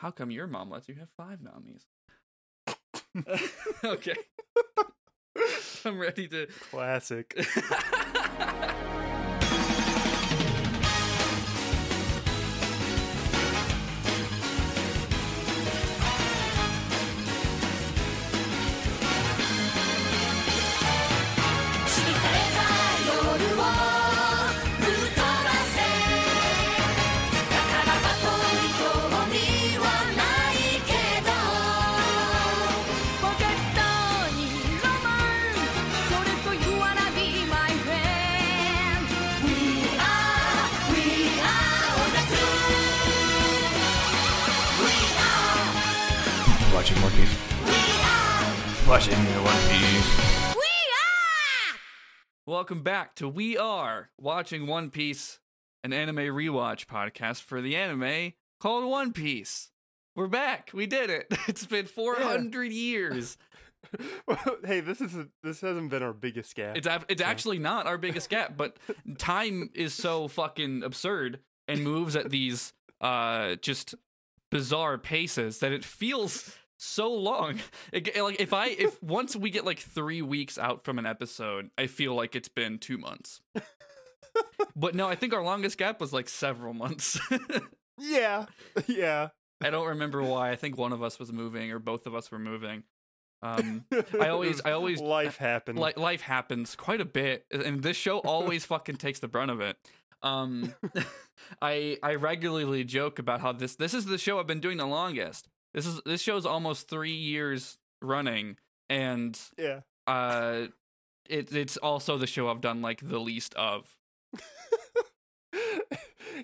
How come your mom lets you have five mommies? okay. I'm ready to. Classic.「Watching One Piece. we are, Watching One Piece. we are!" Welcome back to We Are Watching One Piece, an anime rewatch podcast for the anime called One Piece. We're back. We did it. It's been 400 years. hey, this is this hasn't been our biggest gap. It's ab- it's actually not our biggest gap, but time is so fucking absurd and moves at these uh just bizarre paces that it feels so long. It, like if I if once we get like 3 weeks out from an episode, I feel like it's been 2 months. but no, I think our longest gap was like several months. yeah, yeah. I don't remember why. I think one of us was moving or both of us were moving. Um I always I always life happened. like life happens quite a bit and this show always fucking takes the brunt of it um i i regularly joke about how this this is the show i've been doing the longest this is this show's almost three years running and yeah. uh it, it's also the show i've done like the least of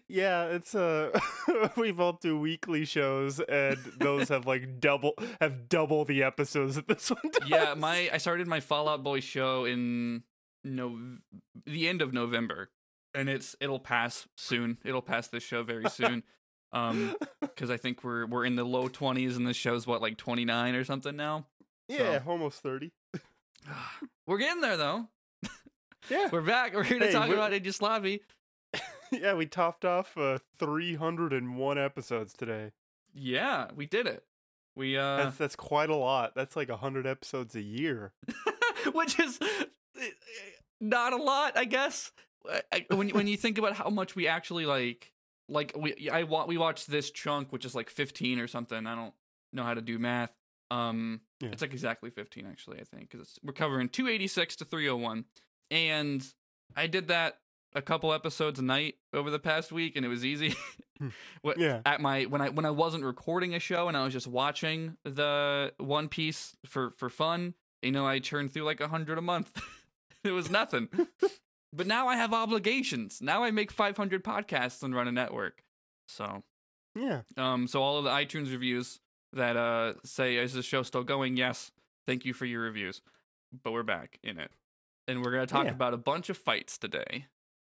yeah, it's uh we both do weekly shows and those have like double have double the episodes that this one does. yeah my i started my Fall Out Boy show in no the end of november and it's it'll pass soon it'll pass this show very soon um because i think we're we're in the low 20s and this show's what like 29 or something now Yeah, almost 30. we're getting there though Yeah. we're back we're here to Hey, talk we're- about Enies Lobby. yeah, we topped off uh 301 episodes today. yeah we did it we uh That's that's quite a lot. That's like 100 episodes a year. which is eh, not a lot, I guess. I- When when you think about how much we actually like, like we I wa- we watched this chunk, which is like fifteen or something. I don't know how to do math. Um, Yeah. it's like exactly fifteen actually. I think because we're covering two eighty six to three hundred one, and I did that a couple episodes a night over the past week, and it was easy. What- Yeah. at my when I when I wasn't recording a show and I was just watching the One Piece for for fun, you know, I churned through like a hundred a month. it was nothing. but now I have obligations. Now I make 500 podcasts and run a network. So, Yeah. um, so all of the iTunes reviews that uh say is the show still going? Yes, thank you for your reviews. But we're back in it, and we're gonna talk Yeah. about a bunch of fights today.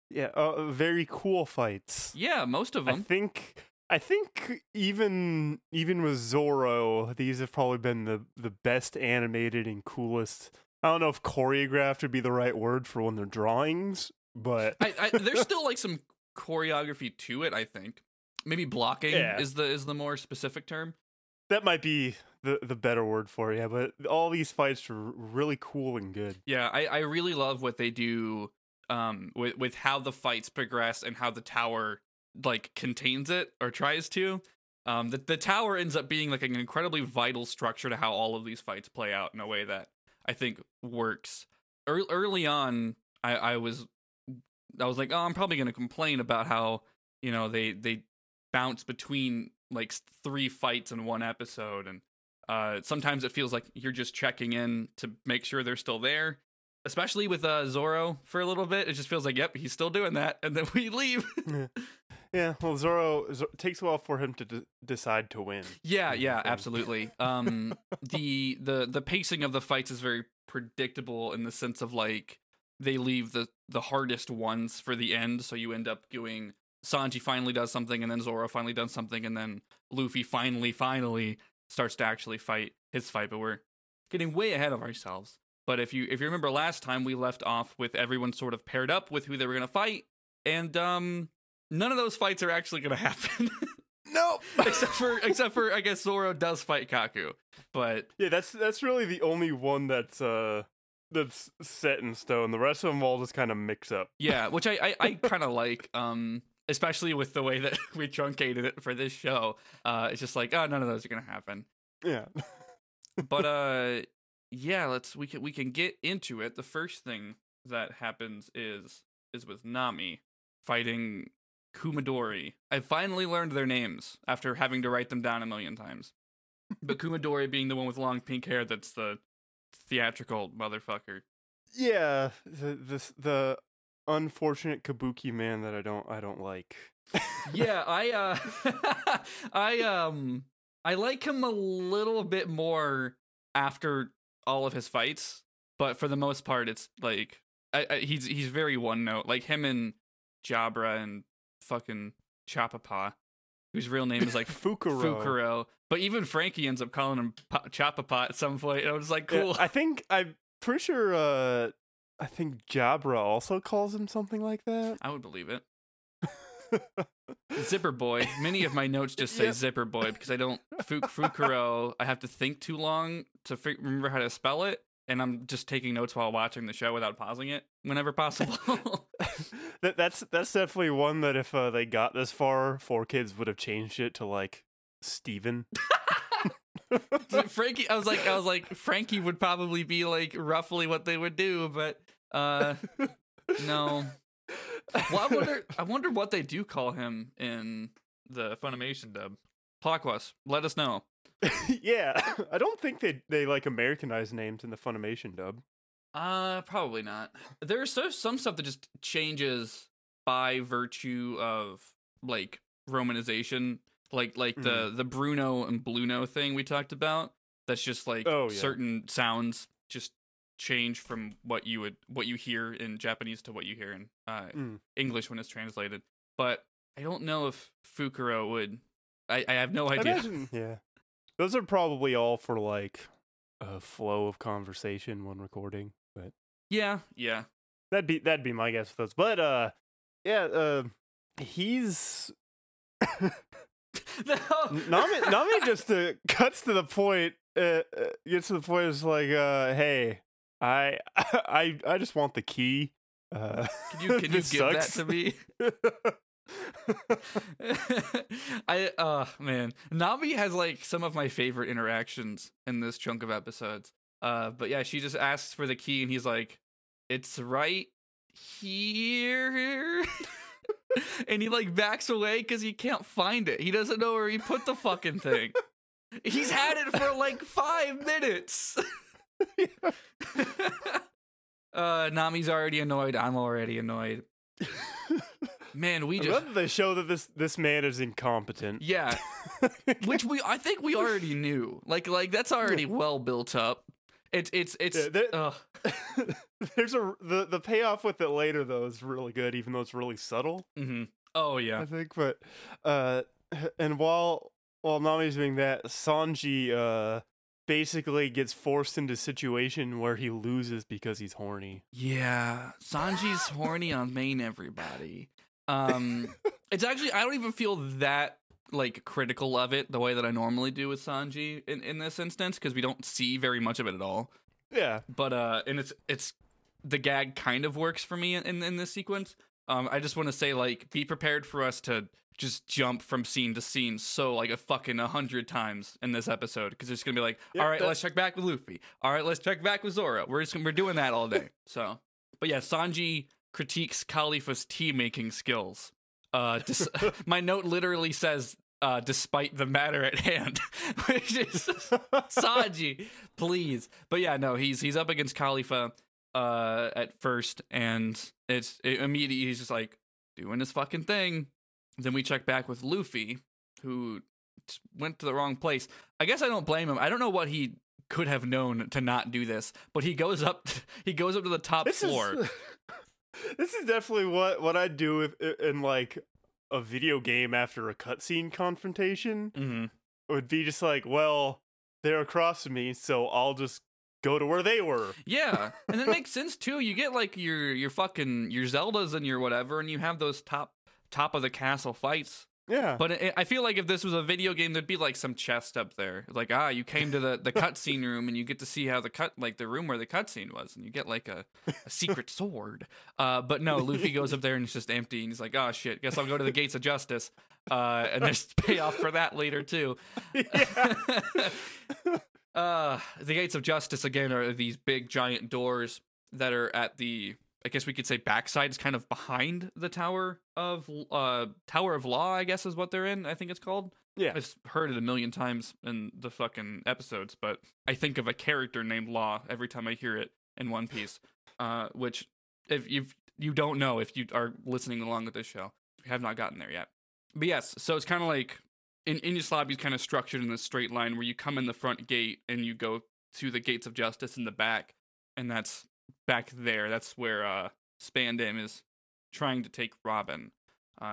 Yeah, uh, very cool fights. Yeah, most of them. I think I think even even with Zoro, these have probably been the the best animated and coolest. I don't know if choreographed would be the right word for when they're drawings, but I, I, there's still like some choreography to it. I think maybe blocking Yeah. is the is the more specific term. that might be the the better word for it. Yeah, but all these fights are really cool and good. Yeah, I, I really love what they do um with with how the fights progress and how the tower like contains it or tries to. Um the, the tower ends up being like an incredibly vital structure to how all of these fights play out in a way that I think works. Early, early on I, I was I was like, oh, I'm probably gonna complain about how, you know, they they bounce between like three fights in one episode and uh, sometimes it feels like you're just checking in to make sure they're still there. Especially with uh, Zoro for a little bit, it just feels like, yep, he's still doing that, and then we leave. Yeah, well, Zoro, Zoro takes a while for him to d- decide to win. yeah, yeah, absolutely. Um, the the the pacing of the fights is very predictable in the sense of like they leave the the hardest ones for the end, so you end up doing Sanji finally does something, and then Zoro finally does something, and then Luffy finally, finally starts to actually fight his fight. But we're getting way ahead of ourselves. But if you if you remember last time, we left off with everyone sort of paired up with who they were gonna fight, and um, none of those fights are actually gonna happen. nope. except for except for I guess Zoro does fight Kaku, but yeah, that's that's really the only one that's uh that's set in stone. The rest of them all just kind of mix up. yeah, which I I, I kind of like, um, especially with the way that we truncated it for this show. Uh, it's just like oh, none of those are gonna happen. Yeah. But uh, yeah, let's we can we can get into it. The first thing that happens is is with Nami fighting Kumadori. I finally learned their names after having to write them down a million times. But Kumadori being the one with long pink hair that's the theatrical motherfucker. Yeah, the this the unfortunate kabuki man that I don't I don't like. yeah, I uh I um I like him a little bit more after all of his fights, but for the most part it's like I, I, he's he's very one note. Like him and Jabra and fucking Chapapa, whose real name is like Fukuro. Fukuro. But even Franky ends up calling him pa- Chapapa at some point. And I was like, Yeah, cool. I think I'm pretty sure uh I think Jabra also calls him something like that. I would believe it. Zipper boy. Many of my notes just say Yep. zipper boy because I don't Fuk Fukuro. I have to think too long to fi- remember how to spell it, and I'm just taking notes while watching the show without pausing it whenever possible. that that's that's definitely one that if uh, they got this far, 4Kids would have changed it to like Steven. Frankie, I was like, I was like, Frankie would probably be like roughly what they would do, but uh, no. Well, I wonder, I wonder what they do call him in the Funimation dub. Clockwise, let us know. yeah, I don't think they they like Americanized names in the Funimation dub. Uh, probably not. There's so some stuff that just changes by virtue of like romanization, like like the the Bruno and Bluno thing we talked about. That's just like Oh, yeah. certain sounds just change from what you would what you hear in Japanese to what you hear in uh, Mm. English when it's translated. But I don't know if Fukuro would. I, I have no idea. imagine, yeah, those are probably all for like a flow of conversation when recording. But Yeah, yeah. that'd be that'd be my guess with those. But uh, yeah, uh, he's Nami, Nami just uh, cuts to the point. Uh, uh, gets to the point. Is like, uh, hey, I, I, I just want the key. Uh, Can you can you give this that to me? I uh man, Nami has like some of my favorite interactions in this chunk of episodes. Uh but yeah, she just asks for the key and he's like, "It's right here." and he like backs away cuz he can't find it. He doesn't know where he put the fucking thing. He's had it for like 5 minutes. uh Nami's already annoyed. I'm already annoyed. Man, we just they show that this this man is incompetent. yeah, which we I think we already knew. Like like that's already well built up. It's it's it's Yeah, there-. There's a the the payoff with it later though is really good, even though it's really subtle. Mm-hmm. Oh yeah. I think, but uh, and while while Nami's doing that, Sanji uh basically gets forced into a situation where he loses because he's horny. Yeah, Sanji's horny on main everybody. Um it's actually I don't even feel that like critical of it the way that I normally do with Sanji in, in this instance because we don't see very much of it at all. Yeah, but uh and it's it's the gag kind of works for me in in this sequence um i just want to say like be prepared for us to just jump from scene to scene so like a fucking a hundred times in this episode because it's gonna be like Yeah, all right that- let's check back with luffy all right let's check back with zoro we're just we're doing that all day so but yeah sanji critiques kalifa's tea making skills uh dis- my note literally says uh despite the matter at hand which is Sanji, please. But yeah, no, he's he's up against Kalifa uh at first and it's it, immediately he's just like doing his fucking thing. Then we check back with Luffy who went to the wrong place. I guess I don't blame him. I don't know what he could have known to not do this, but he goes up he goes up to the top this floor. is this is definitely what what I'd do if in like a video game after a cutscene confrontation. Mhm. would be just like, well, they're across from me, so I'll just go to where they were. Yeah, and it makes sense too. You get like your your fucking your Zeldas and your whatever, and you have those top top of the castle fights Yeah. But it, I feel like if this was a video game, there'd be like some chest up there. Like, ah, you came to the, the cutscene room and you get to see how the cut, like the room where the cutscene was, and you get like a, a secret sword. Uh, but no, Luffy goes up there and it's just empty, and he's like, oh shit, guess I'll go to the Gates of Justice. Uh, and there's payoff for that later too. uh, the Gates of Justice again are these big giant doors that are at the I guess we could say backside is kind of behind the Tower of uh Tower of Law, I guess is what they're in. I think it's called. yeah. I've heard it a million times in the fucking episodes, but I think of a character named Law every time I hear it in One Piece. Uh, which if you you don't know if you are listening along with this show, you have not gotten there yet. But yes, so it's kind of like in Enies Lobby is kind of structured in this straight line where you come in the front gate and you go to the gates of justice in the back, and that's back there. That's where uh Spandam is trying to take Robin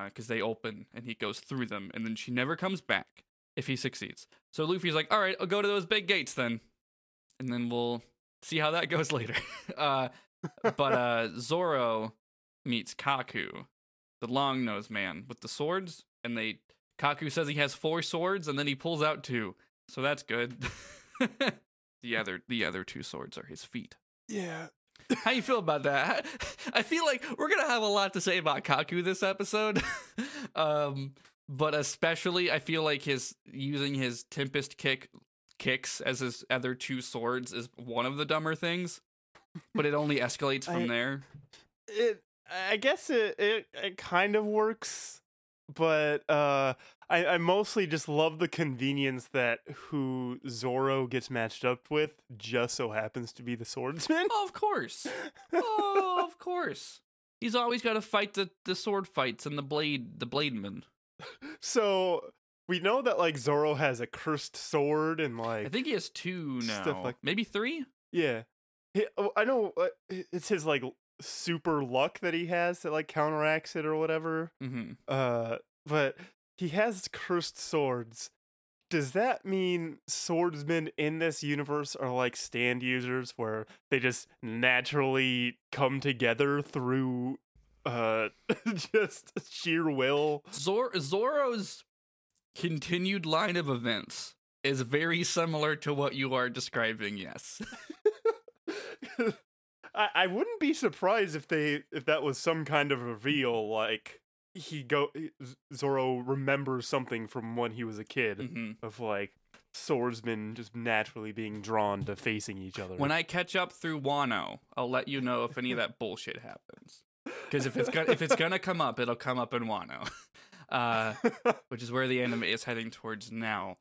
because they open and he goes through them, and then she never comes back if he succeeds. So Luffy's like, "All right, I'll go to those big gates then, and then we'll see how that goes later." uh, but uh, Zoro meets Kaku, the long nosed man with the swords, and they Kaku says he has four swords, and then he pulls out two, so that's good. the other the other two swords are his feet. Yeah. How you feel about that? I feel like we're gonna have a lot to say about Kaku this episode, um, but especially I feel like his using his Tempest kick kicks as his other two swords is one of the dumber things, but it only escalates from I- there. It. I guess it. It, it kind of works, but uh, I, I mostly just love the convenience that who Zoro gets matched up with just so happens to be the swordsman. Oh, of course. Oh, of course. He's always got to fight the, the sword fights and the blade the blademan. So we know that like Zoro has a cursed sword and like I think he has two now. Like- Maybe three. yeah, He- oh, I know uh, it's his like super luck that he has that like counteracts it or whatever. Mm-hmm. Uh, but he has cursed swords. Does that mean swordsmen in this universe are like stand users where they just naturally come together through uh just sheer will? Zor- Zoro's continued line of events is very similar to what you are describing. Yes. I, I wouldn't be surprised if they if that was some kind of reveal like he go Zoro remembers something from when he was a kid hmm of like swordsmen just naturally being drawn to facing each other. When I catch up through Wano, I'll let you know if any of that bullshit happens. Because if it's gonna if it's gonna come up, it'll come up in Wano, uh, which is where the anime is heading towards now.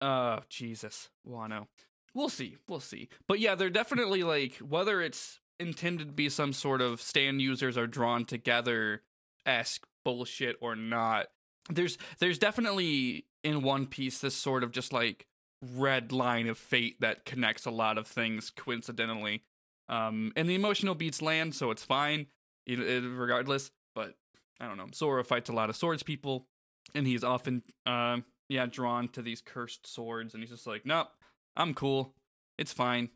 Oh Jesus, Wano. We'll see, we'll see. But yeah, they're definitely like whether it's intended to be some sort of stand users are drawn together esque bullshit or not. There's there's definitely in One Piece this sort of just like red line of fate that connects a lot of things coincidentally. Um, and the emotional beats land, so it's fine, it, it- regardless. But I don't know. Zoro fights a lot of swords people, and he's often, um, yeah, drawn to these cursed swords, and he's just like, nope, I'm cool, it's fine.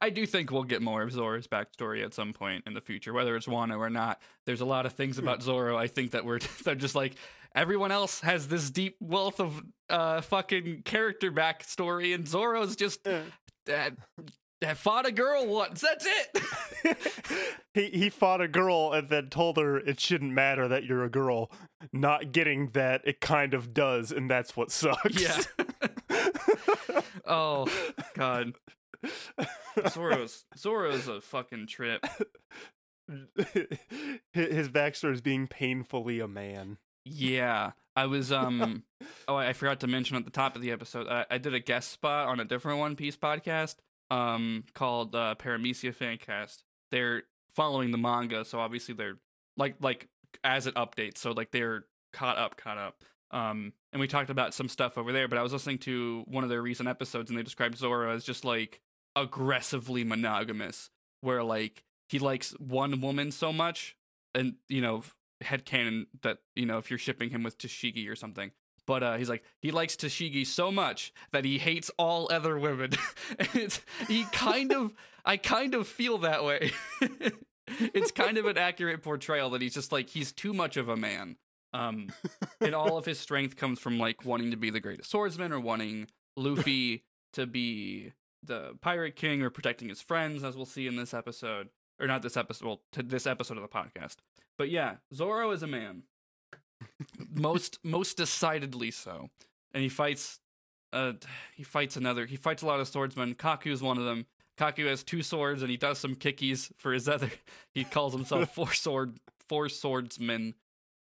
I do think we'll get more of Zoro's backstory at some point in the future, whether it's Wano or not. There's a lot of things about Zoro I think that we're they're just like everyone else has this deep wealth of uh fucking character backstory, and Zoro's just Uh, that that fought a girl once. That's it. he he fought a girl and then told her it shouldn't matter that you're a girl, not getting that it kind of does, and that's what sucks. yeah. oh god. Zoro's Zoro's a fucking trip. His backstory is being painfully a man. Yeah, I was um. oh, I forgot to mention at the top of the episode. I, I did a guest spot on a different One Piece podcast, um, called uh, Paramecia Fancast. They're following the manga, so obviously they're like like as it updates. So like they're caught up, caught up. Um, and we talked about some stuff over there. But I was listening to one of their recent episodes, and they described Zoro as just like aggressively monogamous, where like he likes one woman so much, and you know head headcanon that you know if you're shipping him with Tashigi or something. But uh, he's like he likes Tashigi so much that he hates all other women. it's, he kind of I kind of feel that way. it's kind of an accurate portrayal that he's just like he's too much of a man. Um, and all of his strength comes from like wanting to be the greatest swordsman or wanting Luffy to be the pirate king or protecting his friends, as we'll see in this episode, or not this episode, well, to this episode of the podcast. But yeah, Zoro is a man, most most decidedly so, and he fights. Uh, he fights another. He fights a lot of swordsmen. Kaku is one of them. Kaku has two swords, and he does some kickies for his other. He calls himself four sword four swordsman,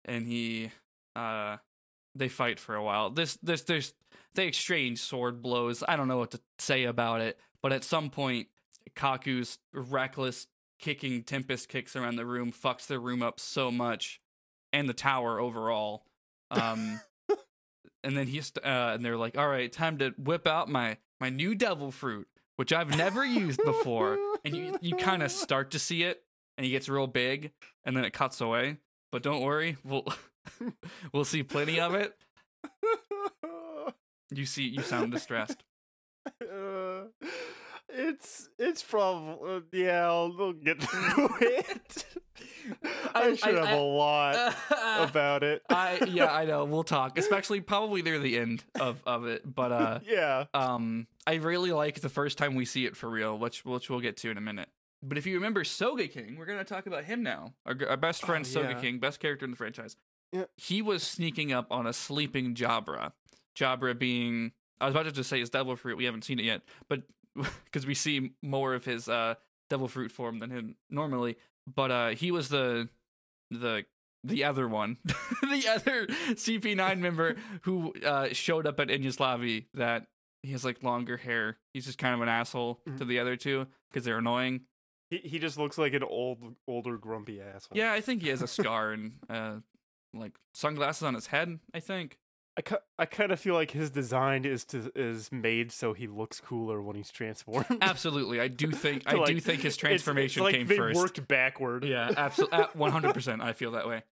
and he uh they fight for a while. This this there's they exchange sword blows. I don't know what to say about it, but at some point, Kaku's reckless kicking tempest kicks around the room fucks the room up so much, and the tower overall. Um, and then he's uh, and they're like, "All right, time to whip out my my new devil fruit, which I've never used before." And you you kind of start to see it, and he gets real big, and then it cuts away. But don't worry, we'll we'll see plenty of it. You see, you sound distressed. Uh, it's it's probably yeah. I'll, we'll get to it. I, I- should I- have a lot about it. I yeah, I know. We'll talk, especially probably near the end of of it. But uh, yeah. um, I really like the first time we see it for real, which which we'll get to in a minute. But if you remember Sogeking, we're gonna talk about him now. Our, our best friend Oh, Soga yeah. King, best character in the franchise. Yeah. He was sneaking up on a sleeping Jabra. Jabra being, I was about to just say his devil fruit. We haven't seen it yet, but because we see more of his uh devil fruit form than him normally. But uh, he was the the the other one, the other CP9 member who uh, showed up at Enies Lobby that he has like longer hair. He's just kind of an asshole to Mhm. the other two because they're annoying. He he just looks like an old older grumpy asshole. Yeah, I think he has a scar and uh, like sunglasses on his head. I think. I, I kind of feel like his design is to is made so he looks cooler when he's transformed. Absolutely, I do think I To, do think his It's- transformation it's like came they first. worked backward. Yeah, absolutely, one hundred percent. I feel that way.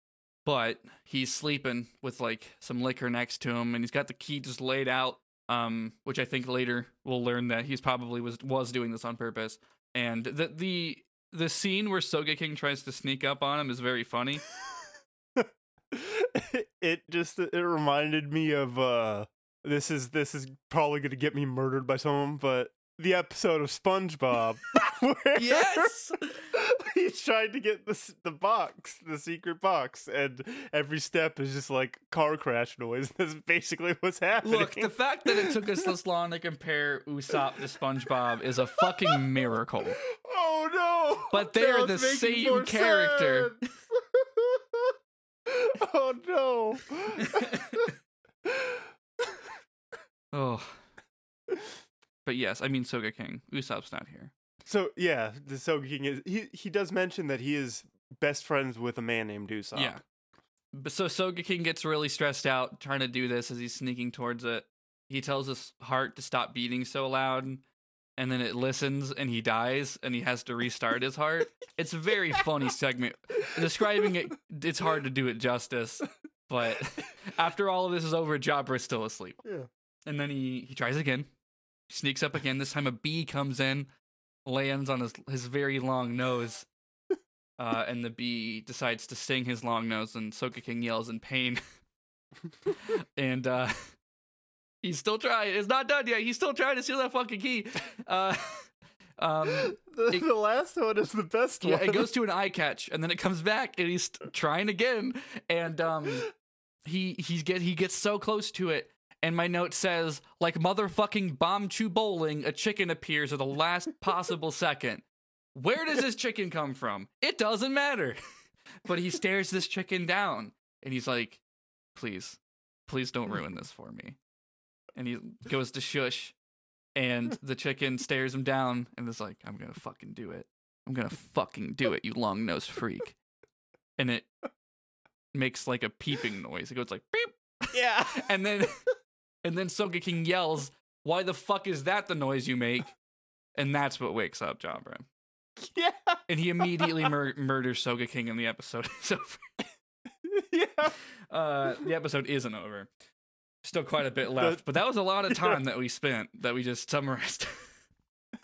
But he's sleeping with like some liquor next to him, and he's got the key just laid out. Um, which I think later we'll learn that he's probably was was doing this on purpose. And the the the scene where Sogeking tries to sneak up on him is very funny. it just it reminded me of uh this is this is probably going to get me murdered by someone but the episode of SpongeBob where Yes! he's trying to get the the box the secret box and every step is just like car crash noise that's basically what's happening Look, the fact that it took us this long to compare Usopp to SpongeBob is a fucking miracle. oh no But they're the same character. oh no Oh. But yes, I mean Sogeking. Usopp's not here. So yeah, the Sogeking is he he does mention that he is best friends with a man named Usopp. Yeah. But so Sogeking gets really stressed out trying to do this as he's sneaking towards it. He tells his heart to stop beating so loud, and then it listens and he dies and he has to restart his heart. It's a very funny segment. Describing it, it's hard to do it justice. But after all of this is over, Jabra's still asleep. Yeah. And then he, he tries again, sneaks up again. This time a bee comes in, lands on his, his very long nose. Uh, and the bee decides to sting his long nose, and Sogeking yells in pain. and uh, he's still trying. It's not done yet. He's still trying to steal that fucking key. Uh, um, The, It- the last one is the best yeah, one. it goes to an eye catch, and then it comes back, and he's trying again, and um, he he's get he gets so close to it, and my note says like motherfucking bomb chew bowling, a chicken appears at the last possible second. Where does this chicken come from? It doesn't matter. but he stares this chicken down, and he's like, "Please, please don't ruin this for me." And he goes to shush, and the chicken stares him down, and is like, "I'm gonna fucking do it." I'm gonna fucking do it, you long nosed freak. And it makes like a peeping noise. It goes like beep, yeah. and then and then Sogeking yells, "Why the fuck is that the noise you make?" And that's what wakes up Jabra. Yeah. And he immediately mur- murders Sogeking, and the episode is over. Yeah. Uh, the episode isn't over. Still quite a bit left, but that was a lot of time that we spent that we just summarized.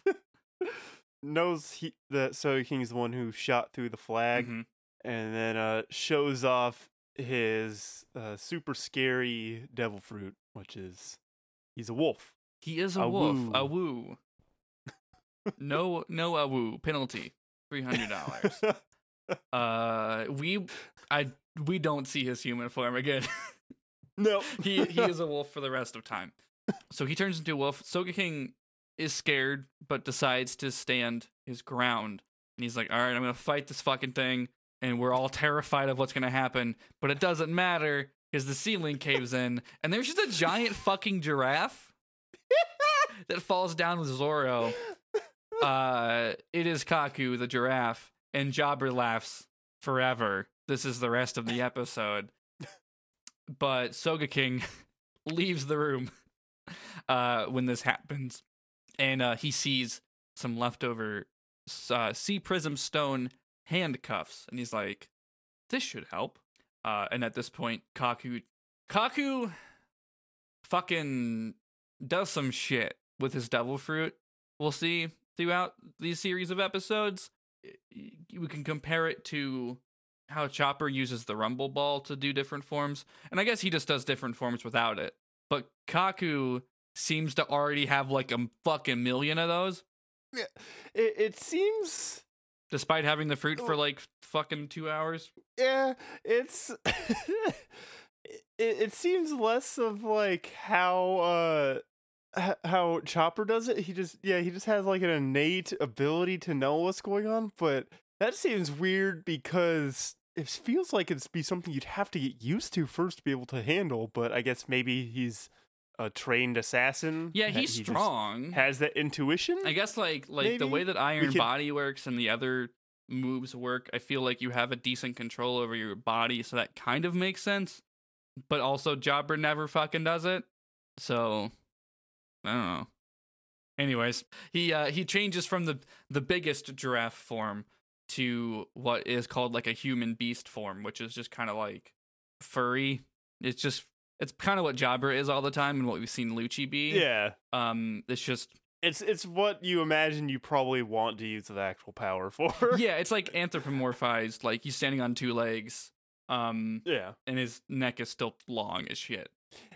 Knows he that Sogeking is the one who shot through the flag Mhm. and then uh shows off his uh, super scary devil fruit, which is he's a wolf. He is a, A wolf. woo. A woo. no, no, a woo penalty. Three hundred dollars. uh, we, I, we don't see his human form again. No, he he is a wolf for the rest of time. So he turns into a wolf. Sogeking is scared, but decides to stand his ground. And he's like, "All right, I'm gonna fight this fucking thing." And we're all terrified of what's gonna happen, but it doesn't matter because the ceiling caves in, and there's just a giant fucking giraffe that falls down with Zoro. Uh, it is Kaku the giraffe, and Jabra laughs forever. This is the rest of the episode. But Sogeking leaves the room uh, when this happens, and uh, he sees some leftover uh, sea prism stone handcuffs, and he's like, "This should help." Uh, and at this point, Kaku, Kaku, fucking does some shit with his devil fruit. We'll see throughout these series of episodes. We can compare it to how Chopper uses the Rumble Ball to do different forms, and I guess he just does different forms without it. But Kaku seems to already have like a fucking million of those, Yeah, it, it seems despite having the fruit for like fucking two hours. yeah, it's it, it seems less of like how uh how Chopper does it. He just yeah, he just has like an innate ability to know what's going on, but that seems weird because it feels like it's be something you'd have to get used to first to be able to handle, but I guess maybe he's a trained assassin. Yeah, he's he strong. Has that intuition? I guess like like the way that Iron could- Body works and the other moves work, I feel like you have a decent control over your body, so that kind of makes sense. But also Jabra never fucking does it. So I don't know. Anyways, he uh he changes from the the biggest giraffe form to what is called like a human beast form, which is just kind of like furry. It's just it's kind of what Jabra is all the time and what we've seen Lucci be. yeah. Um it's just It's it's what you imagine you probably want to use the actual power for. yeah, it's like anthropomorphized. Like he's standing on two legs, um, yeah. and his neck is still long as shit.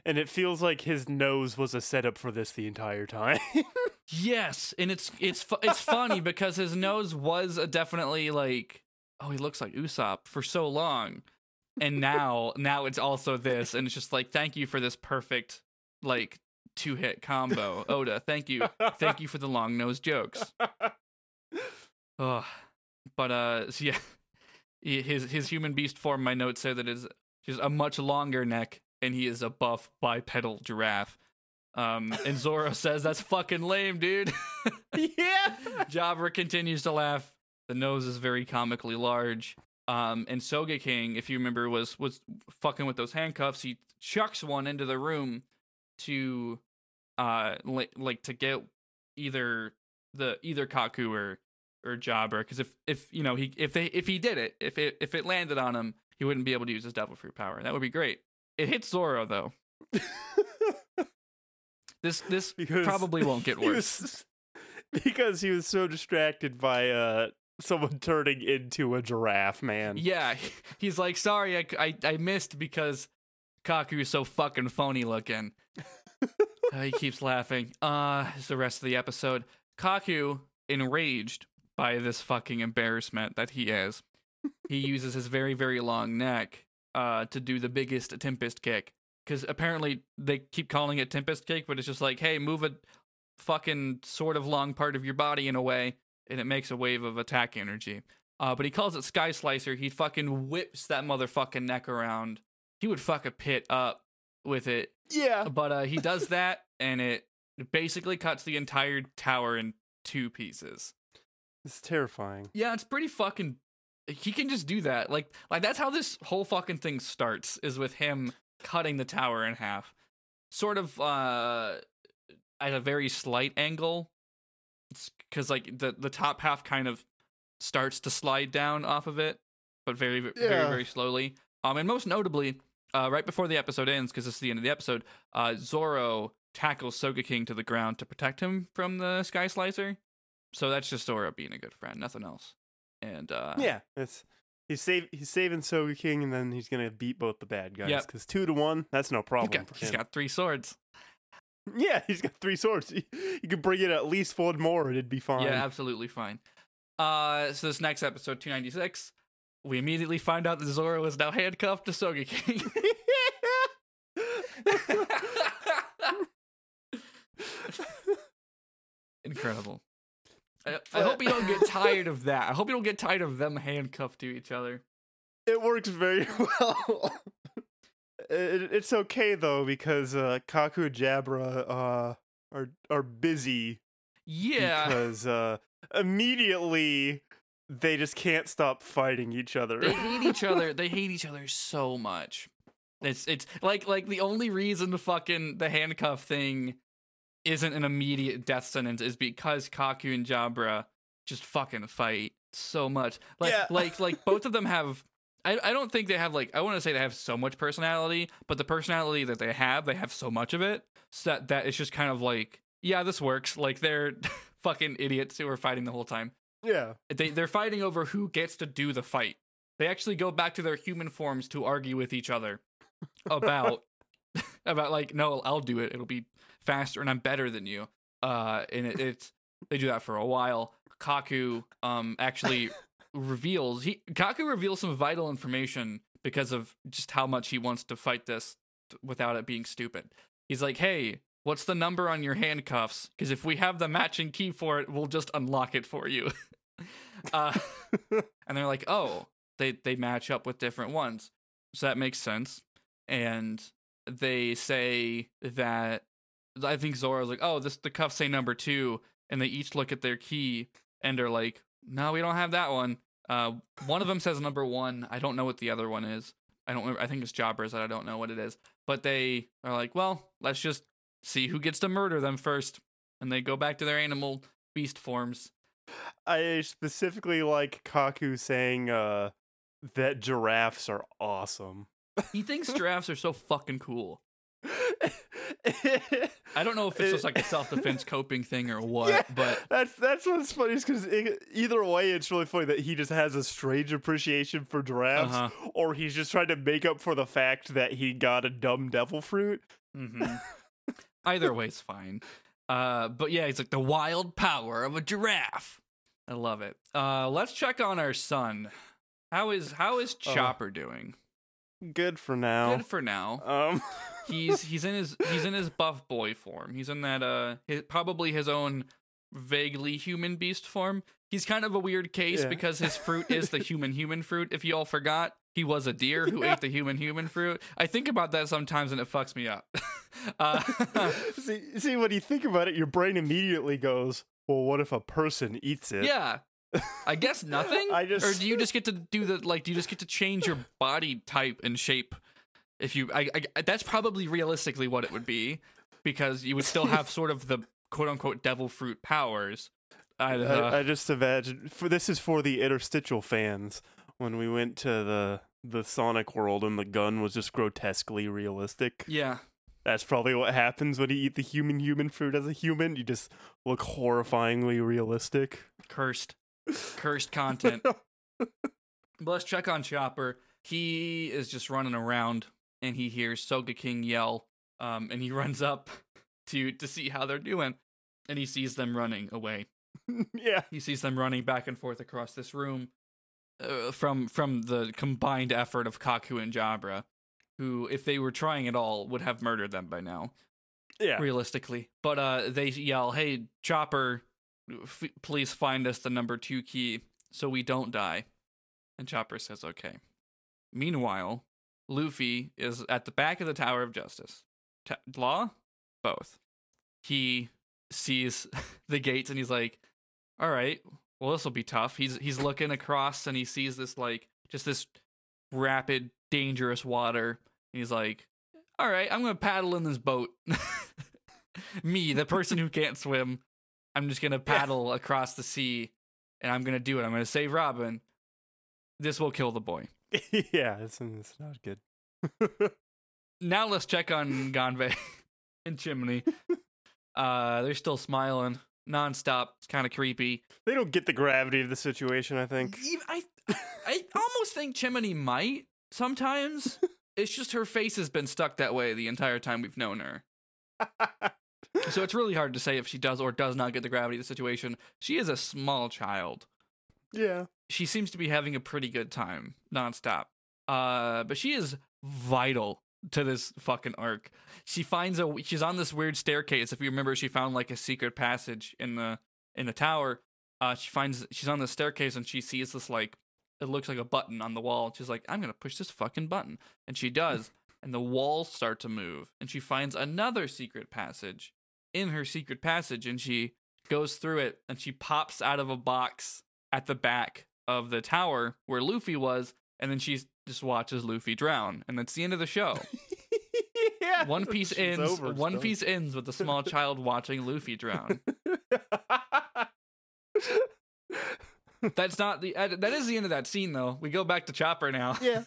And it feels like his nose was a setup for this the entire time. Yes, and it's it's it's funny because his nose was a definitely like, oh, he looks like Usopp for so long, and now now it's also this, and it's just like, thank you for this perfect like two hit combo, Oda. Thank you, thank you for the long nose jokes. Oh, but uh, so yeah, his his human beast form. My notes say that is just a much longer neck, and he is a buff bipedal giraffe. Um, and Zoro says that's fucking lame, dude. yeah. Jabra continues to laugh. The nose is very comically large. Um, and Sogeking, if you remember, was was fucking with those handcuffs. He chucks one into the room to, uh, like, like to get either the either Kaku or or Jabra, because if if you know he if they if he did it, if it if it landed on him, he wouldn't be able to use his devil fruit power. That would be great. It hits Zoro though. This this Because probably won't get worse. was- because he was so distracted by uh someone turning into a giraffe, man. Yeah, he's like, sorry, I, I, I missed because Kaku is so fucking phony looking. Uh, he keeps laughing. Uh, it's the rest of the episode. Kaku, enraged by this fucking embarrassment that he is, he uses his very, very long neck uh, to do the biggest Tempest kick. Because apparently they keep calling it Tempest kick, but it's just like, hey, move a fucking sort of long part of your body in a way, and it makes a wave of attack energy. Uh, but he calls it Sky Slicer. He fucking whips that motherfucking neck around. He would fuck a pit up with it. Yeah. But uh, he does that, and it basically cuts the entire tower in two pieces. It's terrifying. Yeah, it's pretty fucking. He can just do that. Like, like that's how this whole fucking thing starts. Is with him cutting the tower in half, sort of uh, at a very slight angle, because like the the top half kind of starts to slide down off of it, but very very Yeah. very slowly. Um, and most notably, uh, right before the episode ends, because this is the end of the episode, uh, Zoro tackles Sogeking to the ground to protect him from the Sky Slicer. So that's just Zoro being a good friend, nothing else. And uh, Yeah. It's He's save he's saving Sogeking, and then he's gonna beat both the bad guys. Yep. Because two to one, that's no He's problem got, for he's got three swords. yeah, he's got three swords. He, could bring in at least one more, and it'd be fine. Yeah, absolutely fine. Uh, so this next episode, 296, we immediately find out that Zoro is now handcuffed to Sogeking. Incredible. I, I hope you don't get tired of that. I hope you don't get tired of them handcuffed to each other. it works very well. it, it's okay though because uh, Kaku and Jabra uh, are are busy Yeah. because uh, immediately they just can't stop fighting each other. they hate each other. They hate each other so much. It's it's like like the only reason the fucking the handcuff thing isn't an immediate death sentence is because Kaku and Jabra just fucking fight so much. Like Yeah. like like both of them have I, I don't think they have like I want to say they have so much personality, but the personality that they have, they have so much of it so that, that it's just kind of like, yeah, this works. Like they're fucking idiots who are fighting the whole time yeah. they they're fighting over who gets to do the fight. They actually go back to their human forms to argue with each other about about like no, I'll do it. It'll be faster and I'm better than you. Uh and it, it's they do that for a while. Kaku um actually reveals he Kaku reveals some vital information because of just how much he wants to fight this t- without it being stupid. He's like, "Hey, what's the number on your handcuffs? Because if we have the matching key for it, we'll just unlock it for you." uh, and they're like, "Oh, they they match up with different ones, so that makes sense." And they say that I think Zoro's like, "Oh, this the cuffs say number two, and they each look at their key and are like, "No, we don't have that one." Uh, one of them says number one. I don't know what the other one is. I don't. Remember. I think it's Jabra's I don't know what it is. But they are like, well, let's just see who gets to murder them first, and they go back to their animal beast forms. I specifically like Kaku saying uh, that giraffes are awesome. He thinks giraffes are so fucking cool. I don't know if it's just like a self defense coping thing or what, Yeah, but that's that's what's funny is because either way, it's really funny that he just has a strange appreciation for giraffes, Uh-huh. or he's just trying to make up for the fact that he got a dumb devil fruit. mhm. either way's fine. Uh, but yeah, he's like the wild power of a giraffe. I love it. Uh, let's check on our son. How is how is Oh. Chopper doing? Good for now. Good for now. um, he's he's in his he's in his buff boy form. He's in that uh his, probably his own vaguely human beast form. He's kind of a weird case Yeah. because his fruit is the human human fruit. If you all forgot, he was a deer who Yeah. ate the human human fruit. I think about that sometimes and it fucks me up. uh, see, see, when you think about it, your brain immediately goes, "Well, what if a person eats it?" yeah. I guess nothing. I just- or do you just get to do the like? Do you just get to change your body type and shape? If you, I, I, that's probably realistically what it would be, because you would still have sort of the quote unquote devil fruit powers. I, uh, I, I just imagine for this is for the interstitial fans. When we went to the the Sonic world and the gun was just grotesquely realistic. yeah, That's probably what happens when you eat the human human fruit as a human. You just look horrifyingly realistic. cursed, cursed content. But let's check on Chopper. He is just running around and he hears Sogeking yell. Um, and he runs up to to see how they're doing, and he sees them running away. yeah. He sees them running back and forth across this room uh, from from the combined effort of Kaku and Jabra, who, if they were trying at all, would have murdered them by now, Yeah. realistically. But uh, they yell, "Hey, Chopper, f- please find us the number two key so we don't die." And Chopper says, "Okay." Meanwhile, Luffy is at the back of the Tower of Justice. Law, both. He sees the gates and he's like, "All right, well this will be tough." He's he's looking across and he sees this like just this rapid, dangerous water. And he's like, "All right, I'm gonna paddle in this boat." Me, the person who can't swim, I'm just gonna paddle across the sea, and I'm gonna do it. I'm gonna save Robin. This will kill the boy. yeah. It's, it's not good. Now let's check on Gonbe and Chimney. Uh, they're still smiling nonstop. It's kind of creepy. they don't get the gravity of the situation. I think. I, I almost almost think Chimney might sometimes. it's just her face has been stuck that way the entire time we've known her. So it's really hard to say if she does or does not get the gravity of the situation. She is a small child. yeah. She seems to be having a pretty good time nonstop. Uh, but she is vital to this fucking arc. She finds a she's on this weird staircase. If you remember, she found like a secret passage in the in the tower. Uh, she finds she's on the staircase and she sees this like it looks like a button on the wall. She's like, I'm gonna push this fucking button, and she does, and the walls start to move, and she finds another secret passage in her secret passage, and she goes through it, and she pops out of a box at the back of the tower where Luffy was, and then she just watches Luffy drown, and that's the end of the show. yeah. One Piece ends. One stuff. Piece ends with a small child watching Luffy drown. That's not the. That is the end of that scene, though. We go back to Chopper now, yeah.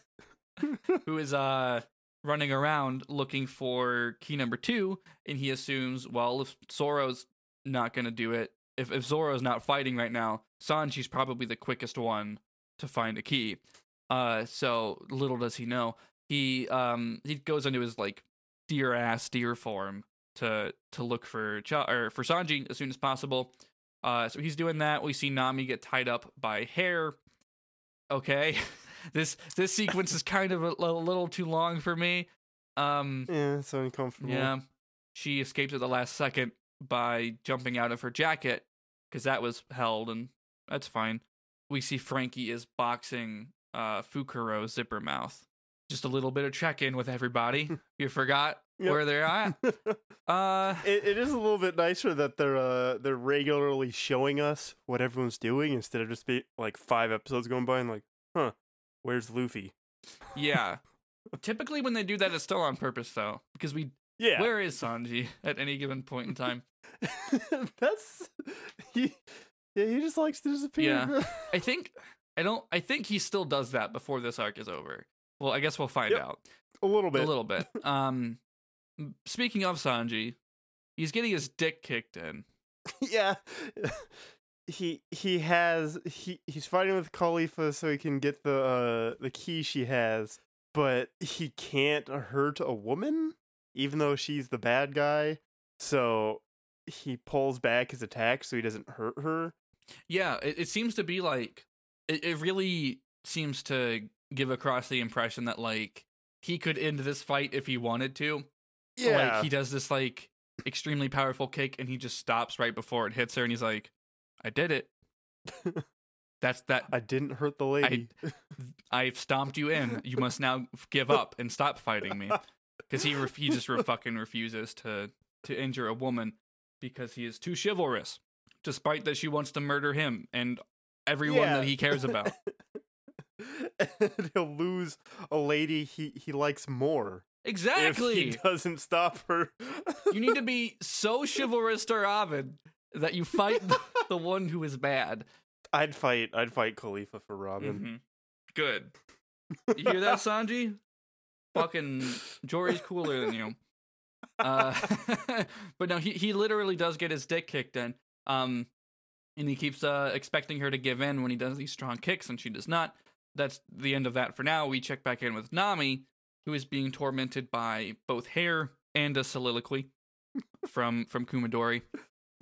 who is uh running around looking for key number two, and he assumes, well, if Zoro's not gonna do it, if if Zoro's not fighting right now, Sanji's probably the quickest one to find a key. Uh, so little does he know, he um he goes into his like deer ass deer form to to look for Cha- or for Sanji as soon as possible. Uh, so he's doing that. We see Nami get tied up by hair. Okay, this this sequence is kind of a, a little too long for me. Um, Yeah, it's uncomfortable. yeah, she escapes at the last second by jumping out of her jacket because that was held, and that's fine. We see Franky is boxing uh, Fukuro Zipper Mouth. Just a little bit of check in with everybody. you forgot Yep. where they're at. Uh, it, it is a little bit nicer that they're uh they're regularly showing us what everyone's doing instead of just be like five episodes going by and like, huh, where's Luffy? yeah. Typically, when they do that, it's still on purpose, though, because we Yeah, where is Sanji at any given point in time? that's he. Yeah, he just likes to disappear. Yeah. I think I don't. I think he still does that before this arc is over. Well, I guess we'll find Yep. out a little bit. a little bit. Um, speaking of Sanji, he's getting his dick kicked in. yeah. He he has he he's fighting with Kalifa so he can get the uh the key she has, but he can't hurt a woman even though she's the bad guy. So he pulls back his attack so he doesn't hurt her. Yeah, it, it seems to be like it, it really seems to give across the impression that like he could end this fight if he wanted to. Yeah, Like he does this like extremely powerful kick and he just stops right before it hits her and he's like, I did it. That's that I didn't hurt the lady. I've stomped you in. You must now give up and stop fighting me. Because he ref- he just re- fucking refuses to to injure a woman because he is too chivalrous, despite that she wants to murder him and everyone Yeah. that he cares about. and he'll lose a lady he, he likes more Exactly. he doesn't stop her. you need to be so chivalrous to Robin that you fight the, the one who is bad. I'd fight. I'd fight Kalifa for Robin. Mhm. Good. You hear that, Sanji? Fucking Jory's cooler than you. Uh, but no, he he literally does get his dick kicked in. Um, and he keeps uh expecting her to give in when he does these strong kicks, and she does not. That's the end of that for now. We check back in with Nami, who is being tormented by both hair and a soliloquy from from Kumadori.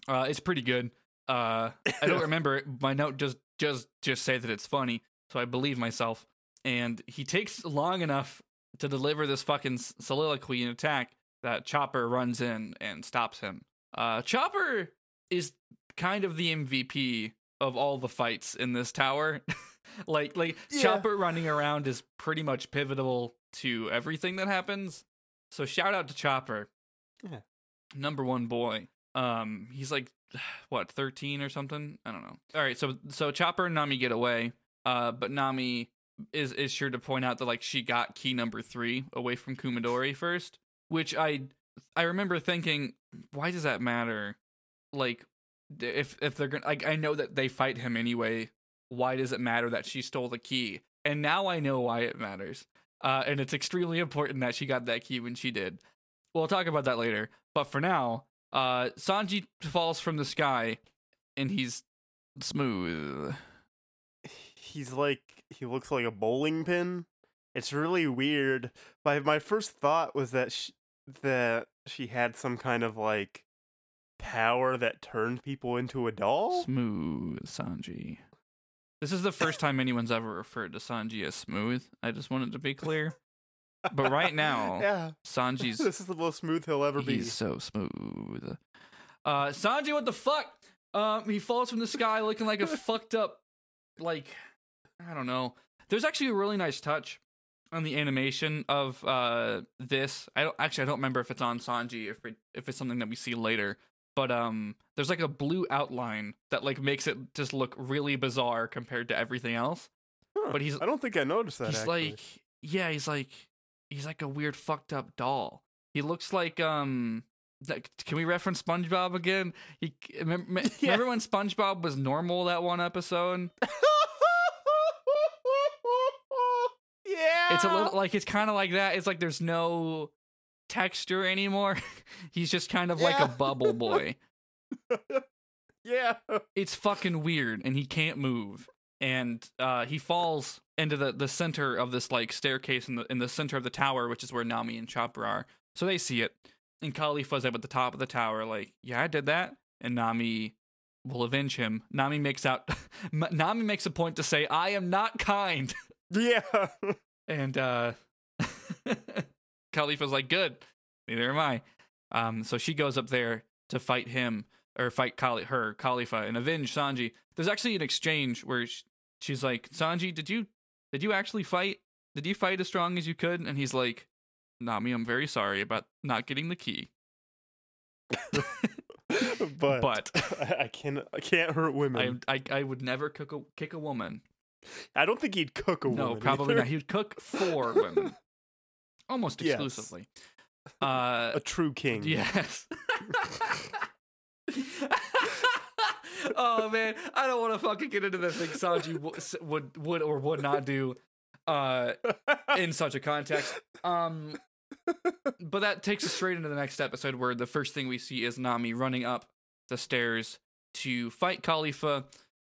Uh, it's pretty good. Uh, I don't remember it. My note just just just say that it's funny, so I believe myself. And he takes long enough to deliver this fucking soliloquy and attack that Chopper runs in and stops him. Uh, Chopper is kind of the MVP of all the fights in this tower. like like Yeah. Chopper running around is pretty much pivotal to everything that happens. So shout out to Chopper. Yeah. Number one boy. Um he's like what, 13 or something? I don't know. All right, so so Chopper and Nami get away. Uh but Nami is is sure to point out that like she got key number 3 away from Kumadori first, which I I remember thinking why does that matter? Like if if they're gonna like I know that they fight him anyway, why does it matter that she stole the key? And now I know why it matters. Uh, and it's extremely important that she got that key when she did. We'll talk about that later. But for now, uh, Sanji falls from the sky, and he's smooth. he's like he looks like a bowling pin. It's really weird. My my first thought was that she, that she had some kind of like power that turned people into a doll. Smooth Sanji. This is the first time anyone's ever referred to Sanji as smooth. I just wanted to be clear. But right now, yeah, Sanji's this is the most smooth he'll ever be. he's so smooth. Uh Sanji, what the fuck? Um he falls from the sky looking like a fucked up like I don't know. There's actually a really nice touch on the animation of uh this. I don't actually I don't remember if it's on Sanji if it, if it's something that we see later. But um there's like a blue outline that like makes it just look really bizarre compared to everything else. Huh, but he's- I don't think I noticed that. he's actually. like yeah, he's like he's like a weird fucked up doll. He looks like um like, can we reference SpongeBob again? He remember, Yeah. remember when SpongeBob was normal that one episode? yeah, It's a little like it's kind of like that. It's like there's no texture anymore. He's just kind of like a bubble boy. yeah. It's fucking weird and he can't move. And uh he falls into the the center of this like staircase in the in the center of the tower, which is where Nami and Chopper are. So they see it. And Kalifa's up at the top of the tower like, "Yeah, I did that." And Nami will avenge him. Nami makes out Nami makes a point to say, "I am not kind." Yeah. And uh Kalifa's like, good. Neither am I. Um, so she goes up there to fight him or fight Khali- her, Kalifa, and avenge Sanji. There's actually an exchange where sh- she's like, Sanji, did you did you actually fight? Did you fight as strong as you could? And he's like, Nami, I'm very sorry about not getting the key. but But- I, I can't I can't hurt women. I, I I would never cook a, kick a woman. I, don't think he'd cook a No, woman. No, probably either. not. He would cook for women, almost Yes. exclusively. Uh, A true king. Yes. Oh man, I don't want to fucking get into the thing Sanji w- would would or would not do uh in such a context. Um but that takes us straight into the next episode where the first thing we see is Nami running up the stairs to fight Kalifa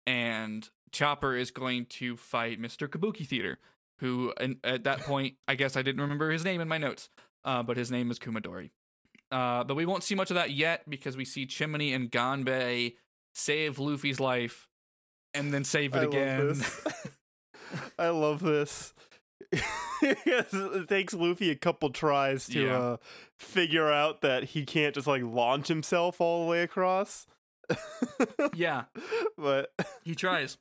and Chopper is going to fight Mr. Kabuki Theater, who at that point I guess I didn't remember his name in my notes. Uh, but his name is Kumadori. Uh, but we won't see much of that yet because we see Chimney and Gonbe save Luffy's life and then save it I again. this. I love this. It takes Luffy a couple tries to Yeah. uh, figure out that he can't just like launch himself all the way across. yeah, but he tries.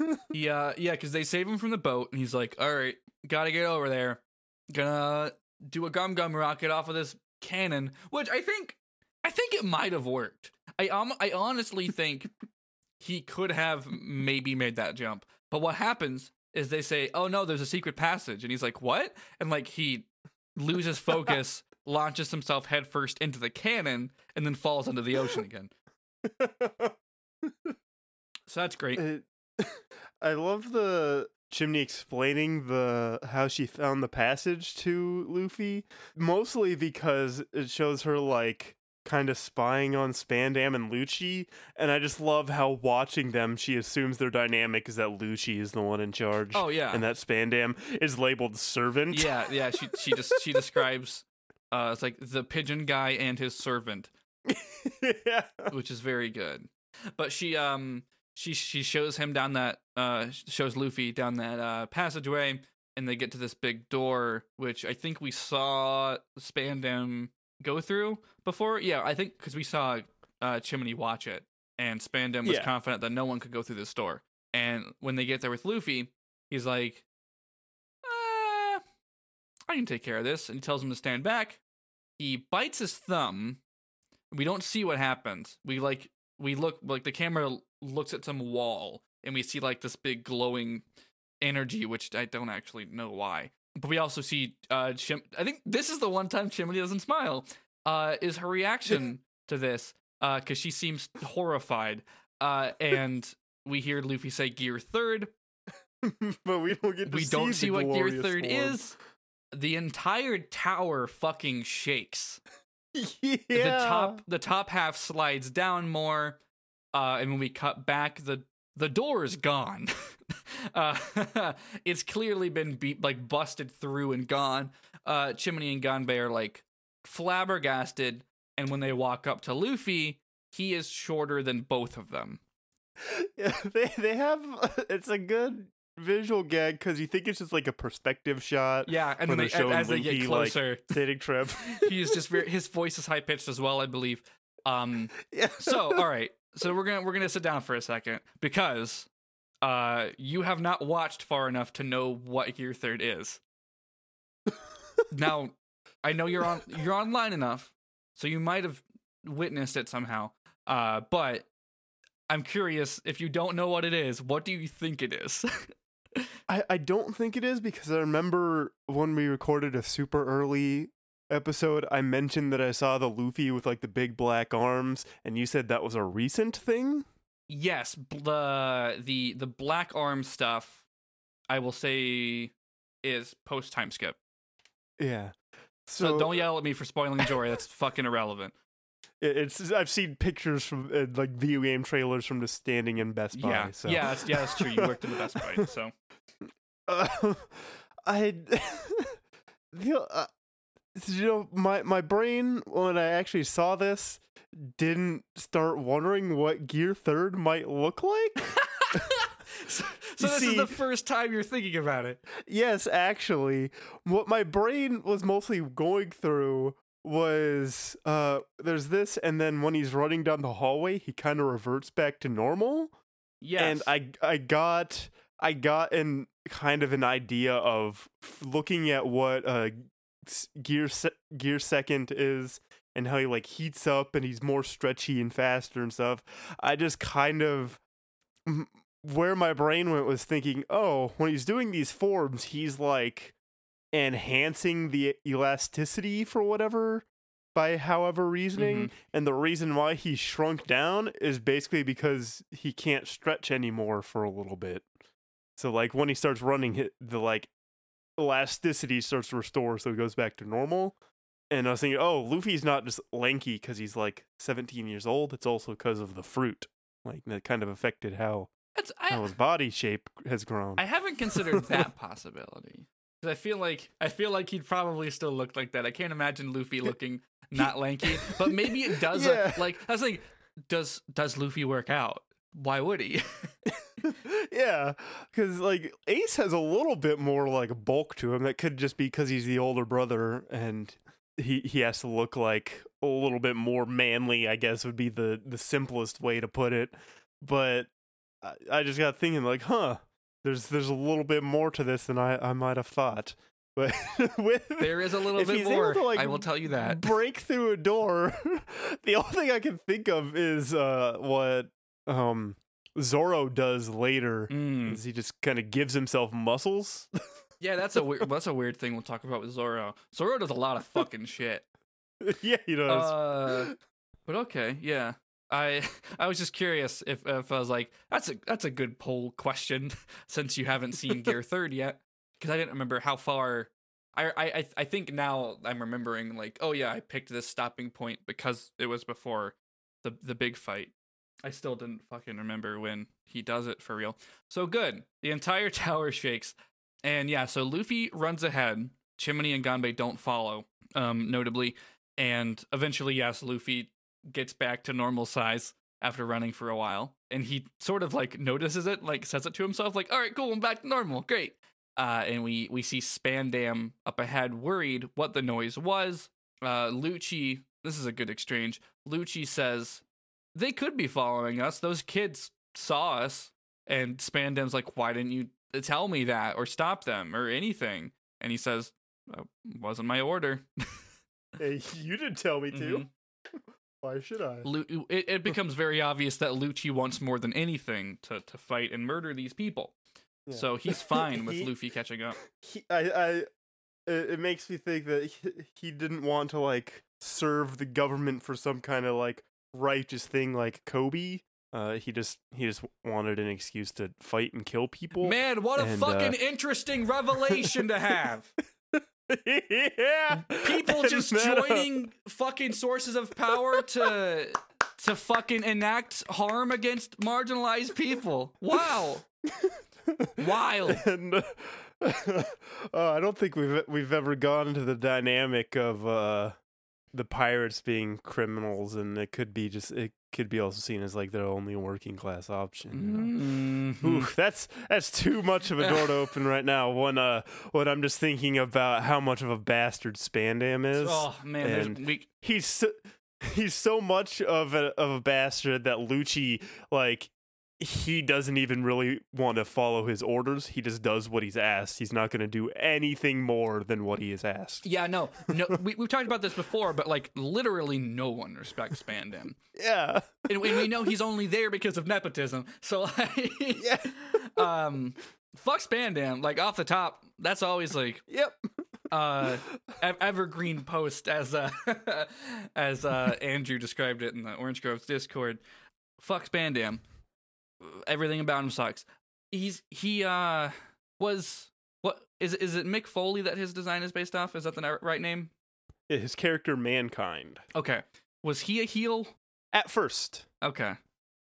Uh yeah, because they save him from the boat and he's like, All right, gotta get over there. Gonna do a gum gum rocket off of this cannon, which I think I think it might have worked. I um I honestly think he could have maybe made that jump. But what happens is they say, "Oh no, there's a secret passage," and he's like, "What?" And like he loses focus, launches himself headfirst into the cannon, and then falls into the ocean again. So that's great. It, I love the chimney explaining the how she found the passage to Luffy, mostly because it shows her like kind of spying on Spandam and Lucci, and I just love how watching them she assumes their dynamic is that Lucci is the one in charge. Oh yeah, And that Spandam is labeled servant. yeah, yeah. She she just she describes uh it's like the pigeon guy and his servant, yeah. which is very good. But she um she she shows him down that uh shows Luffy down that uh passageway and they get to this big door which I think we saw Spandam go through before. Yeah, I think cuz we saw uh Chimney watch it and Spandam was Yeah. confident that no one could go through this door. And when they get there with Luffy, he's like uh, I can take care of this. And he tells him to stand back. He bites his thumb. We don't see what happens. We like we look like the camera looks at some wall and we see like this big glowing energy, which I don't actually know why. But we also see uh Chim- I think this is the one time Chimney doesn't smile. Uh is her reaction to this. Uh because she seems horrified. Uh and we hear Luffy say gear third but we don't get to we see don't see what gear third form. is. The entire tower fucking shakes. yeah. The top the top half slides down more. Uh, and when we cut back, the the door is gone. uh, it's clearly been beat, like busted through and gone. Uh, Chimney and Gonbe are like flabbergasted, and when they walk up to Luffy, he is shorter than both of them. Yeah, they they have it's a good visual gag because you think it's just like a perspective shot. Yeah, and then they, as they get Luffy, like, closer, Sitting trip. he's just very his voice is high pitched as well, I believe. Um, yeah. so all right, so we're gonna we're gonna sit down for a second because uh you have not watched far enough to know what Gear Third is. now, I know you're on you're online enough, so you might have witnessed it somehow. Uh, but I'm curious if you don't know what it is, what do you think it is? I, I don't think it is because I remember when we recorded a super early episode, I mentioned that I saw the Luffy with like the big black arms, and you said that was a recent thing. yes, bl- the the the black arm stuff, I will say, is post time skip. Yeah. So, don't yell at me for spoiling Jory. That's fucking irrelevant. It's I've seen pictures from uh, like video game trailers from just standing in Best Buy. Yeah, so. yeah, that's, yeah, that's true. You worked in the Best Buy, so Uh, I, the, uh, you know, my my brain when I actually saw this didn't start wondering what Gear Third might look like. so, so this see- is the first time you're thinking about it. yes, actually, what my brain was mostly going through was uh there's this and then when he's running down the hallway he kind of reverts back to normal Yes, and I I got I got an kind of an idea of f- looking at what uh gear se- gear second is and how he like heats up and he's more stretchy and faster and stuff. I just kind of where my brain went was thinking, oh, when he's doing these forms, he's like enhancing the elasticity for whatever by however reasoning. Mm-hmm. And the reason why he shrunk down is basically because he can't stretch anymore for a little bit. So like when he starts running hit the like elasticity starts to restore so he goes back to normal and i was thinking oh luffy's not just lanky because he's like 17 years old it's also because of the fruit like that kind of affected how That's, how his body shape has grown I haven't considered that possibility because I feel like I feel like he'd probably still look like that. I can't imagine Luffy looking not lanky, but maybe it does. uh, Yeah. like I was like, does does Luffy work out? Why would he? yeah, because like Ace has a little bit more like bulk to him. That could just be because he's the older brother and he he has to look like a little bit more manly. I guess would be the the simplest way to put it. But I, I just got thinking like, huh, there's there's a little bit more to this than I I might have thought. But with there is a little bit more. to, like, I will tell you that. break through a door. the only thing I can think of is uh what um Zoro does later. Mm. Is he just kind of gives himself muscles? Yeah, that's a weird. that's a weird thing we'll talk about with Zoro. Zoro does a lot of fucking shit. yeah, he does. Uh, but okay, yeah. I I was just curious if if I was like that's a that's a good poll question since you haven't seen Gear Third yet because I didn't remember how far. I, I I I think now I'm remembering like oh yeah I picked this stopping point because it was before the the big fight. I still didn't fucking remember when he does it for real. So good. The entire tower shakes. And yeah, so Luffy runs ahead. Chimney and Gonbe don't follow, um, notably. And eventually, yes, Luffy gets back to normal size after running for a while. And he sort of like notices it, like says it to himself, like, all right, cool, I'm back to normal. Great. Uh, and we we see Spandam up ahead, worried what the noise was. Uh, Lucci, this is a good exchange. Lucci says, they could be following us. Those kids saw us. And Spandam's like, why didn't you tell me that or stop them or anything? And he says, uh, wasn't my order. hey, you didn't tell me to. Mhm. Why should I? Lu- it, it becomes very obvious that Lucci wants more than anything to, to fight and murder these people. Yeah. So he's fine with He- Luffy catching up. He, I, I, it, it makes me think that he, he didn't want to like serve the government for some kind of like righteous thing like Koby. Uh, he just he just wanted an excuse to fight and kill people. Man, what a and, uh, fucking interesting revelation to have. yeah, People And just uh, joining fucking sources of power to to fucking enact harm against marginalized people. Wow. Wild. and uh, uh, I don't think we've we've ever gone into the dynamic of uh, the pirates being criminals, and it could be just it could be also seen as like their only working class option. You know? Mhm. Ooh, that's that's too much of a door to open right now. When uh, when I'm just thinking about how much of a bastard Spandam is. Oh man, there's and- we He's so, he's so much of a of a bastard that Lucci like he doesn't even really want to follow his orders. He just does what he's asked. He's not going to do anything more than what he is asked. Yeah, no, no. we, we've talked about this before, but like literally no one respects Spandam, Yeah. and, we- and we know he's only there because of nepotism. So, like, Yeah. um, fuck Spandam. Like off the top, that's always like Yep. uh ev- evergreen post as uh as uh Andrew described it in the Orange Grove's Discord. Fuck Spandam. Everything about him sucks. He's he uh was what is is it Mick Foley that his design is based off? Is that the right name? Yeah, His character Mankind. Okay. Was he a heel? At first, Okay.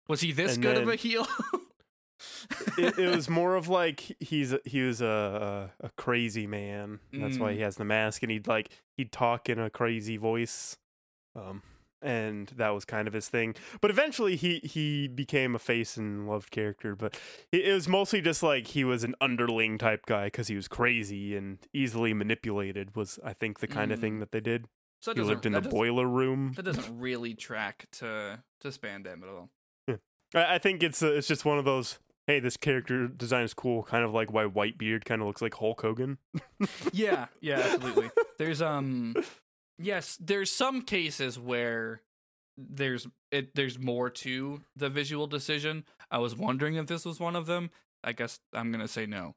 Was he this And good of a heel? it, it was more of like he's a- he was a a, a crazy man. That's why Mm. he has the mask, and he'd like he'd talk in a crazy voice, um, and that was kind of his thing. But eventually, he he became a face and loved character. But it, was mostly just like he was an underling type guy because he was crazy and easily manipulated. Was I think the kind of Mm. thing that they did. so that He lived in the boiler room. That doesn't really track to to Spandam at all. I I think it's uh, it's just one of those. Hey, this character design is cool. Kind of like why Whitebeard kind of looks like Hulk Hogan. yeah, yeah, absolutely. There's um yes, there's some cases where there's it there's more to the visual decision. I was wondering if this was one of them. I guess I'm to say no.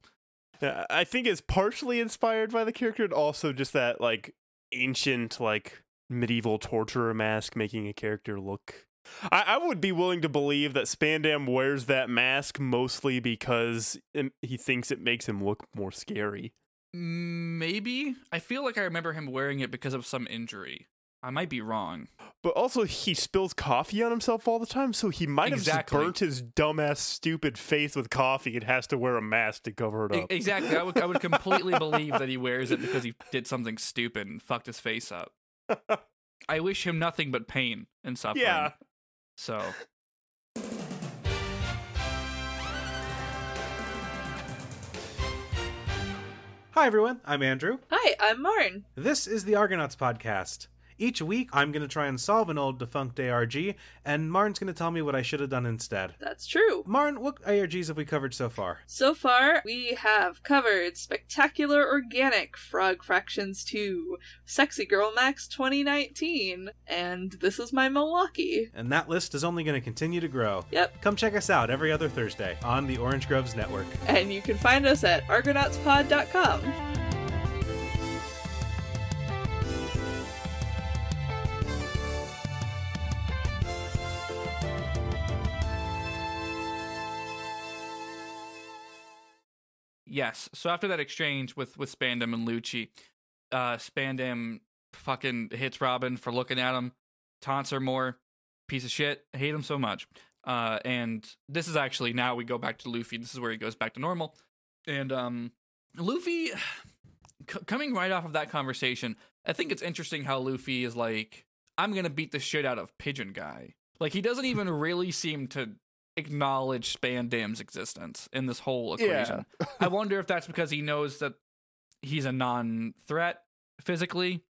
Yeah, I think it's partially inspired by the character, and also just that like ancient, like medieval torturer mask making a character look. I, I would be willing to believe that Spandam wears that mask mostly because it, he thinks it makes him look more scary. Maybe. I feel like I remember him wearing it because of some injury. I might be wrong. But also, he spills coffee on himself all the time, so he might have just burnt his dumbass, stupid face with coffee and has to wear a mask to cover it up. exactly. I would I would completely believe that he wears it because he did something stupid and fucked his face up. I wish him nothing but pain and suffering. yeah. So Hi, everyone. I'm Andrew. Hi, I'm Marn. This is the Argonauts podcast. Each week, I'm going to try and solve an old defunct ARG, and Marn's going to tell me what I should have done instead. That's true. Marn, what ARGs have we covered so far? So far, we have covered Spectacular Organic Frog Fractions 2, Sexy Girl Max 2019, and This Is My Milwaukee. And that list is only going to continue to grow. Yep. Come check us out every other Thursday on the Orange Groves Network. And you can find us at argonautspod.com. Yes. So after that exchange with with Spandam and Lucci, uh Spandam fucking hits Robin for looking at him, taunts her more, piece of shit. Hate him so much. Uh and this is actually now we go back to Luffy. This is where he goes back to normal. And um Luffy c- coming right off of that conversation, I think it's interesting how Luffy is like I'm to beat the shit out of Pigeon Guy. Like he doesn't even really seem to acknowledge Spandam's existence in this whole equation. I wonder if that's because he knows that he's a non-threat physically,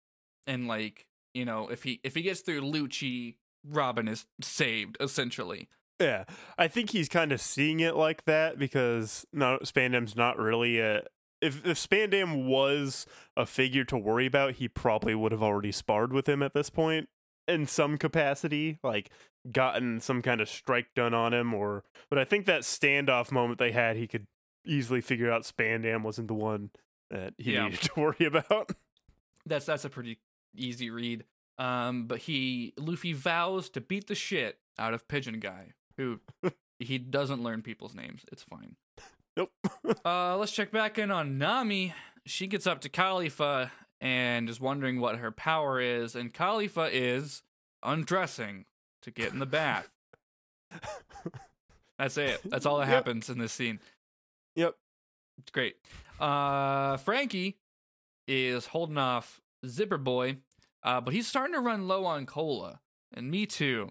and like you know, if he if he gets through Lucci, Robin is saved essentially. Yeah, I think he's kind of seeing it like that because no, Spandam's not really a. If if Spandam was a figure to worry about, he probably would have already sparred with him at this point in some capacity, like gotten some kind of strike done on him, or. But I think that standoff moment they had, he could easily figure out Spandam wasn't the one that he Yeah. needed to worry about. That's that's a pretty easy read. Um, but he Luffy vows to beat the shit out of Pigeon Guy, who he doesn't learn people's names. It's fine. Nope. Uh, let's check back in on Nami. She gets up to Kalifa and is wondering what her power is, and Kalifa is undressing to get in the bath. That's it. That's all that Yep. happens in this scene. Yep. It's great. Uh, Franky is holding off Zipper Boy, uh, but he's starting to run low on cola, and me too.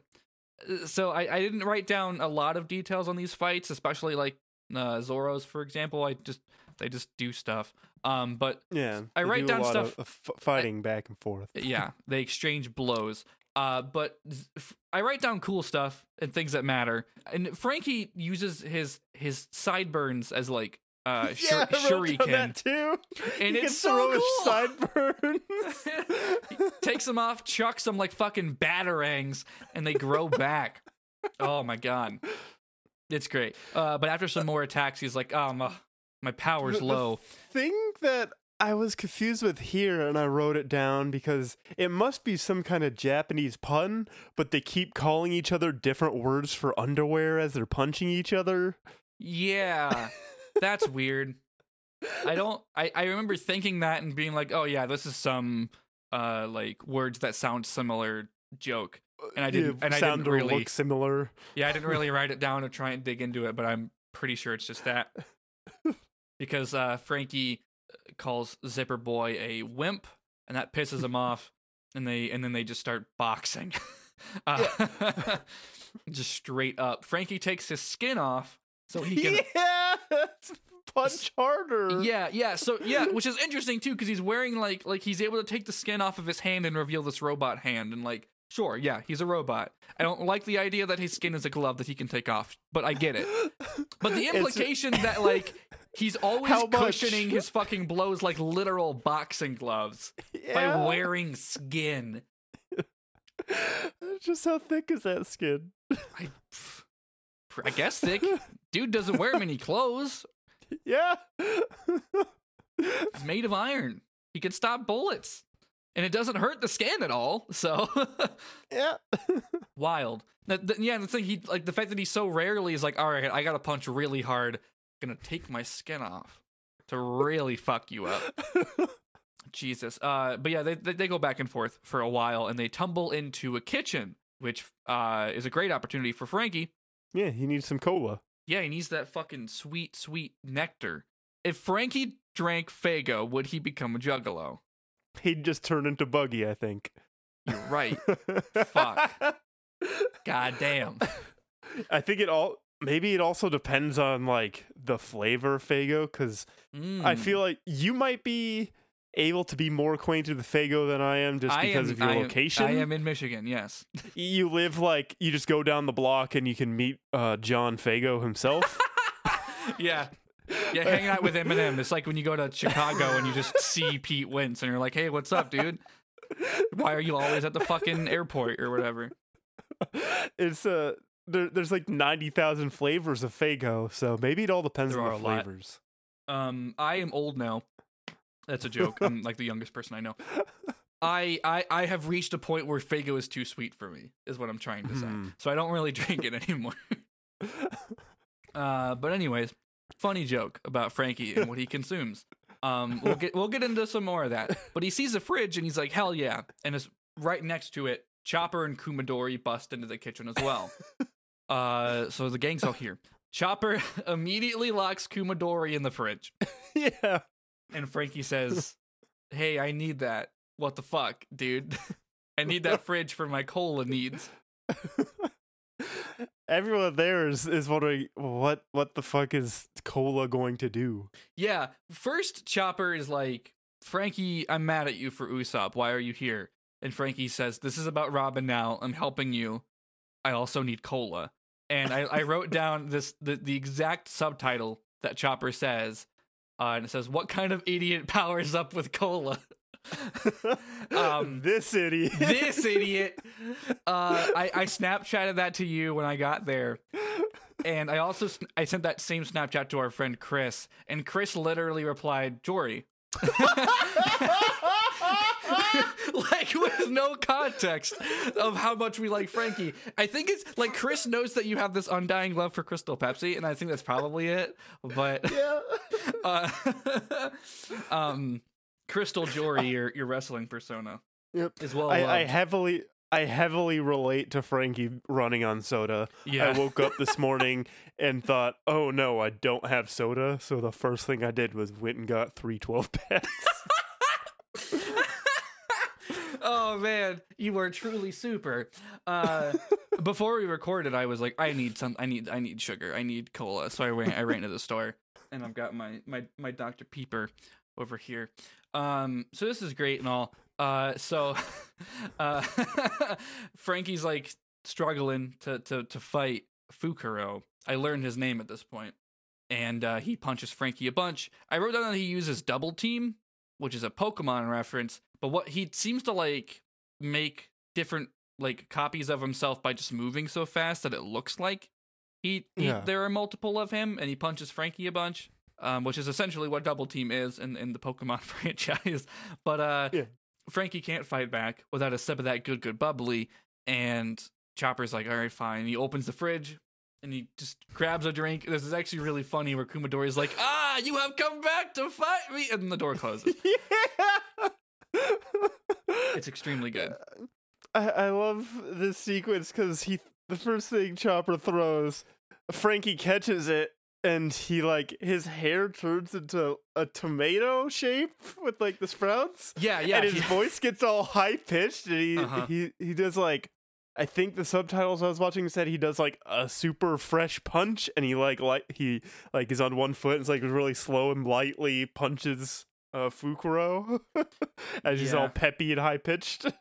Uh, So I, I didn't write down a lot of details on these fights, especially like uh, Zoro's, for example. I just they just do stuff. Um, but Yeah. I write do down stuff- of- of fighting back and forth. yeah, they exchange blows. Uh, but I write down cool stuff and things that matter. And Franky uses his his sideburns as like uh shur- yeah, down shuriken. that too. And he it's so cool. his sideburns. takes them off, chucks them like fucking batarangs, and they grow back. Oh my god, it's great. Uh, but after some more attacks, he's like, "Oh my, my power's The- the low." thing that I was confused with here, and I wrote it down because it must be some kind of Japanese pun, but they keep calling each other different words for underwear as they're punching each other. Yeah, that's weird. I don't. I I remember thinking that and being like, "Oh yeah, this is some uh like words that sound similar joke." And I didn't- and I didn't or really- look similar. Yeah, I didn't really write it down to try and dig into it, but I'm pretty sure it's just that. because uh, Franky calls Zipper Boy a wimp, and that pisses him off, and they and then they just start boxing. uh, just straight up. Franky takes his skin off so he can. yeah, punch harder. Yeah, yeah. So yeah, which is interesting too, because he's wearing like like he's able to take the skin off of his hand and reveal this robot hand, and like sure, yeah, he's a robot. I don't like the idea that his skin is a glove that he can take off, but I get it. But the implication that like he's always How much? cushioning his fucking blows like literal boxing gloves by wearing skin. Just how thick is that skin? I, I guess thick. Dude doesn't wear many clothes. Yeah. He's made of iron. He can stop bullets. And it doesn't hurt the skin at all. So yeah. wild. Now, th- yeah, the thing he like the fact that he so rarely is like, all right, I gotta punch really hard, gonna take my skin off to really fuck you up. Jesus. Uh, but yeah, they, they they go back and forth for a while, and they tumble into a kitchen, which uh is a great opportunity for Franky. yeah, he needs some cola. Yeah, he needs that fucking sweet, sweet nectar. If Franky drank Faygo, would he become a Juggalo? He'd just turn into Buggy, I think. You're right. Fuck. God damn. I think it all maybe it also depends on like the flavor of Faygo because I Mm. feel like you might be able to be more acquainted with Faygo than I am just I because am- of your I am- location. I am in Michigan. Yes. You live like you just go down the block and you can meet uh, John Faygo himself. yeah. Yeah, hanging out with Eminem. It's like when you go to Chicago and you just see Pete Wentz and you're like, "Hey, what's up, dude? Why are you always at the fucking airport or whatever?" it's uh there, there's like ninety thousand flavors of Faygo, so maybe it all depends There on the lot. flavors. Um, I am old now. That's a joke. I'm like the youngest person I know. I, I I have reached a point where Faygo is too sweet for me, is what I'm trying to say. Hmm. So I don't really drink it anymore. uh, but anyways, funny joke about Franky and what he consumes. Um, we'll get we'll get into some more of that. But he sees a fridge and he's like, hell yeah! And it's right next to it. Chopper and Kumadori bust into the kitchen as well. Uh, so the gang's all here. Chopper immediately locks Kumadori in the fridge. yeah. And Franky says, Hey, I need that. What the fuck, dude? I need that fridge for my cola needs. Everyone there is, is wondering what what the fuck is Cola going to do? Yeah. First, Chopper is like, Franky, I'm mad at you for Usopp. Why are you here? And Franky says, This is about Robin now. I'm helping you. I also need cola. And I, I wrote down this the, the exact subtitle that Chopper says. Uh, and it says, What kind of idiot powers up with cola? um, this idiot. this idiot. Uh, I, I Snapchatted that to you when I got there. And I also I sent that same Snapchat to our friend Chris, and Chris literally replied, "Jory," like with no context of how much we like Franky. I think it's like Chris knows that you have this undying love for Crystal Pepsi, and I think that's probably it. But yeah. uh, um, Crystal Jory, your your wrestling persona, Yep. is well I, I heavily I heavily relate to Franky running on soda. Yeah. I woke up this morning and thought, "Oh no, I don't have soda." So the first thing I did was went and got three 12 packs. Oh man, you were truly super. Uh, before we recorded, I was like, I need some, I need, I need sugar, I need cola. So I ran, I ran to the store, and I've got my my my Dr Peeper over here. Um, so this is great and all. Uh, so, uh, Franky's like struggling to to to fight Fukuro. I learned his name at this point, and uh, he punches Franky a bunch. I wrote down that he uses double team, which is a Pokemon reference. But what he seems to like make different like copies of himself by just moving so fast that it looks like he, he Yeah. there are multiple of him, and he punches Franky a bunch. Um, which is essentially what double team is in, in the Pokemon franchise. But uh, Yeah. Franky can't fight back without a sip of that good, good bubbly. And Chopper's like, all right, fine. He opens the fridge and he just grabs a drink. This is actually really funny where Kumadori's like, ah, you have come back to fight me. And the door closes. yeah. It's extremely good. I, I love this sequence because he the first thing Chopper throws, Franky catches it and he like his hair turns into a tomato shape with like the sprouts. Yeah, yeah. and his he- voice gets all high pitched and he, Uh-huh. he he does like I think the subtitles I was watching said he does like a super fresh punch and he like like he like is on one foot and it's like really slow and lightly punches uh Fukuro as he's Yeah. all peppy and high pitched.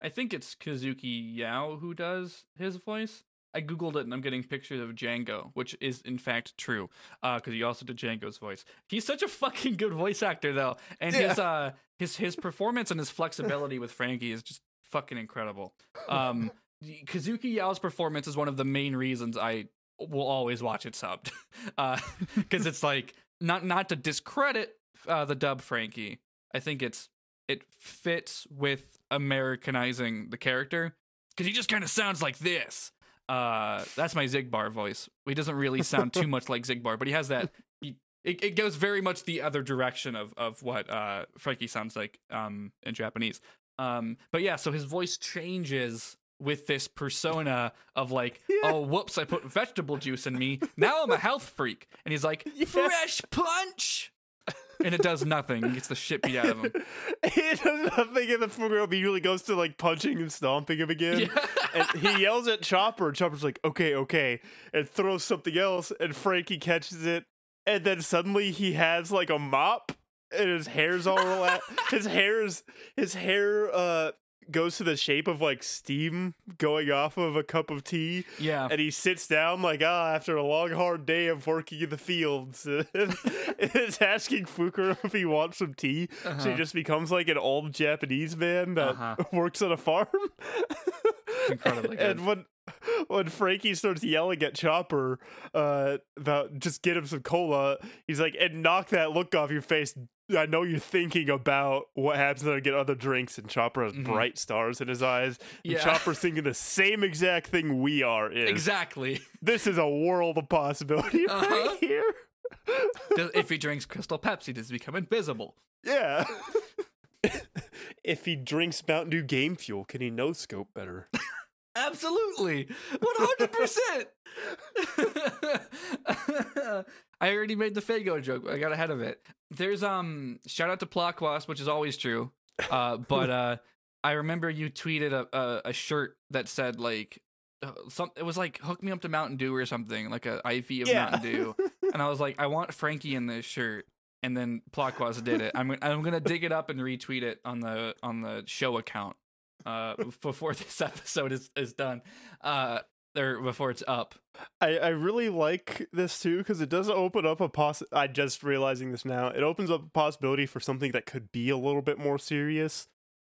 I think it's Kazuki Yao who does his voice. I googled it and I'm getting pictures of Django, which is in fact true, because he also did Django's voice. He's such a fucking good voice actor though, and his uh his his performance and his flexibility with Franky is just fucking incredible. Um, Kazuki Yao's performance is one of the main reasons I will always watch it subbed, because it's like not not to discredit uh, the dub Franky. I think it's it fits with Americanizing the character because he just kind of sounds like this. Uh, that's my Zigbar voice. He doesn't really sound too much like Zigbar, but he has that. He, it, it goes very much the other direction of of what uh, Franky sounds like um, in Japanese. Um, but yeah, so his voice changes with this persona of like, oh, whoops, I put vegetable juice in me. Now I'm a health freak, and he's like, fresh punch, and it does nothing. He gets the shit beat out of him. it does nothing and the Fukuro immediately goes to like punching and stomping him again. Yeah. and he yells at Chopper, and Chopper's like, okay, okay, and throws something else, and Franky catches it, and then suddenly he has like a mop, and his hair's all rela- his hair's his hair uh goes to the shape of like steam going off of a cup of tea. Yeah. And he sits down like, ah, after a long, hard day of working in the fields, is asking Fukuro if he wants some tea. So Uh-huh. he just becomes like an old Japanese man that Uh-huh. works on a farm. incredibly good. And when when Franky starts yelling at Chopper uh, about just get him some cola, he's like, and knock that look off your face. I know you're thinking about what happens when I get other drinks, and Chopper has Mhm. bright stars in his eyes. And Yeah. Chopper's thinking the same exact thing we are. Is Exactly. this is a world of possibility Uh-huh. right here? If he drinks Crystal Pepsi, does he become invisible? yeah. if he drinks Mountain Dew Game Fuel, can he no scope better? Absolutely. 100%. I already made the Faygo joke. but I got ahead of it. There's um shout out to Plotquas, which is always true. Uh but uh I remember you tweeted a a, a shirt that said like uh, some it was like hook me up to Mountain Dew or something, like a IV of Mountain Dew. and I was like, I want Franky in this shirt. And then Plotquas did it. I'm I'm gonna dig it up and retweet it on the on the show account uh before this episode is is done. Uh or before it's up. I, I really like this too because it does open up a poss. I just realizing this now. It opens up a possibility for something that could be a little bit more serious.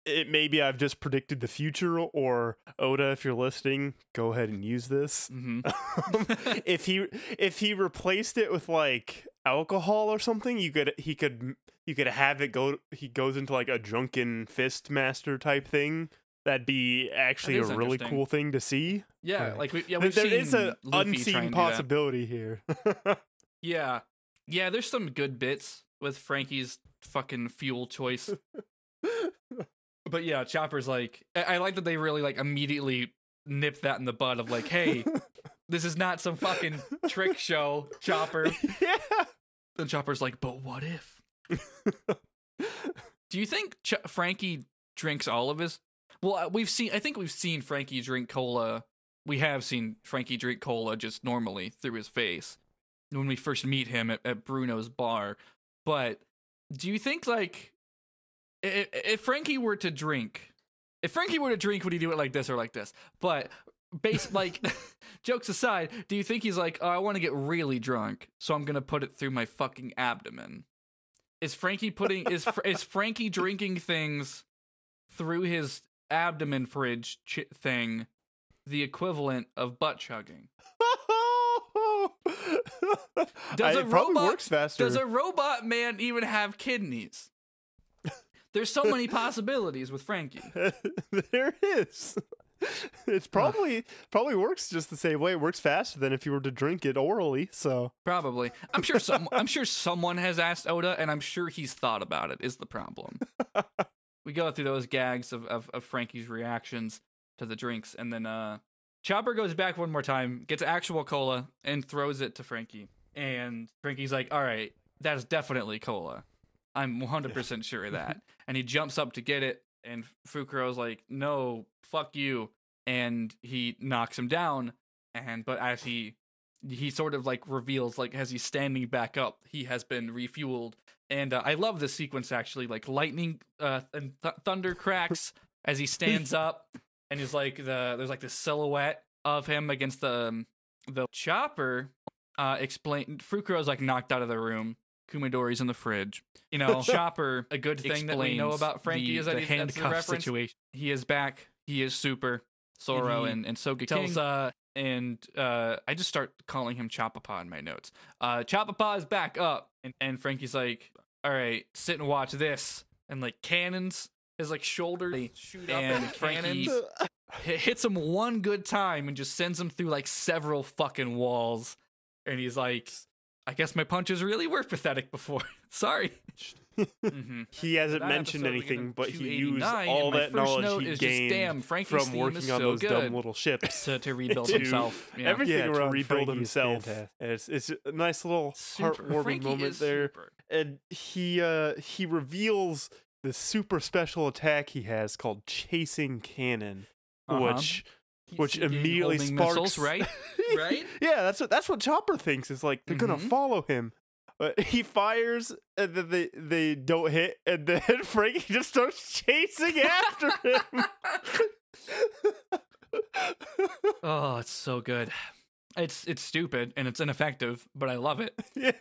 It maybe I've just predicted the future, or Oda, if you're listening, go ahead and use this. hmm if he if he replaced it with like alcohol or something, you could he could you could have it go. He goes into like a drunken fist master type thing. That'd be actually a really cool thing to see. Yeah, Right. like we, yeah, we've there seen is an unseen and do that. possibility here. Yeah, yeah. There's some good bits with Franky's fucking fuel choice, but yeah, Chopper's like, I, I like that they really like immediately nip that in the bud of like, hey, this is not some fucking trick show, Chopper. yeah. And Chopper's like, but what if? Do you think Ch- Franky drinks all of his? Well, uh, we've seen. I think we've seen Franky drink cola. We have seen Franky drink cola just normally through his face when we first meet him at, at Bruno's bar. But do you think like if, if Franky were to drink, if Franky were to drink, would he do it like this or like this? But base like jokes aside, do you think he's like, oh, I want to get really drunk, so I'm gonna put it through my fucking abdomen? Is Franky putting is is Franky drinking things through his abdomen fridge ch- thing the equivalent of butt chugging? Does I- a robot- works faster. Does a robot man even have kidneys? There's so many possibilities with Franky. there is. It's probably probably works just the same way. It works faster than if you were to drink it orally. So Probably. I'm sure some I'm sure someone has asked Oda and I'm sure he's thought about it is the problem. We go through those gags of, of, of Franky's reactions to the drinks and then uh Chopper goes back one more time, gets actual cola and throws it to Franky. And Franky's like, "All right, that is definitely cola. I'm 100% sure of that." and he jumps up to get it and Fukuro's like, "No, fuck you." And he knocks him down and but as he he sort of like reveals like as he's standing back up he has been refueled and uh, i love this sequence actually like lightning uh and th- thunder cracks as he stands up and he's like the there's like this silhouette of him against the um, the chopper uh explain Fukuro's like knocked out of the room Kumadori's in the fridge. You know, Chopper. A good thing that we know about Franky the- is that the he's the reference. situation. He is back. He is super. Soro he and, and Soga tells, King. Uh, and uh, I just start calling him Chopapa in my notes. Uh, Chopapa is back up, and, and Franky's like, "All right, sit and watch this." And like cannons, his like shoulders shoot up, and Franky hi- hits him one good time and just sends him through like several fucking walls. And he's like, "I guess my punches really were pathetic before. Sorry." Mhm. he hasn't that mentioned episode, we get anything, but he used all that knowledge he is just, gained "Damn, from working is on those dumb little ships. to, to rebuild To himself. Yeah. Everything Yeah, to around rebuild Franky himself. It's it's a nice little Super- heartwarming Franky moment there, super. and he uh he reveals the super special attack he has called Chasing Cannon, Uh-huh. which He's which thinking immediately sparks missiles, right? Right? yeah, that's what that's what Chopper thinks. Is like they're gonna Mhm. follow him. But he fires and then they they don't hit and then Franky just starts chasing after him. Oh, it's so good. It's it's stupid and it's ineffective, but I love it. yeah.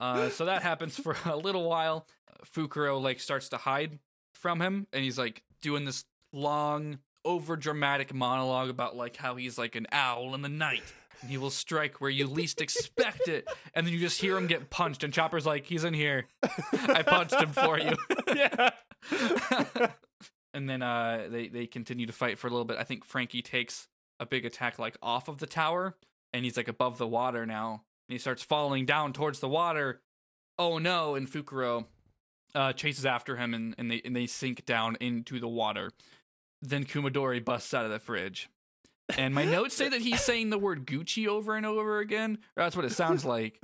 Uh, so that happens for a little while. Fukuro like starts to hide from him, and he's like doing this long, over dramatic monologue about like how he's like an owl in the night, and he will strike where you least expect it. And then you just hear him get punched, and Chopper's like, "He's in here. I punched him for you." yeah. and then uh, they they continue to fight for a little bit. I think Franky takes a big attack like off of the tower, and he's like above the water now. And he starts falling down towards the water. Oh no! And Fukuro uh, chases after him, and, and they and they sink down into the water. Then Kumadori busts out of the fridge. And my notes say that he's saying the word Gucci over and over again. That's what it sounds like.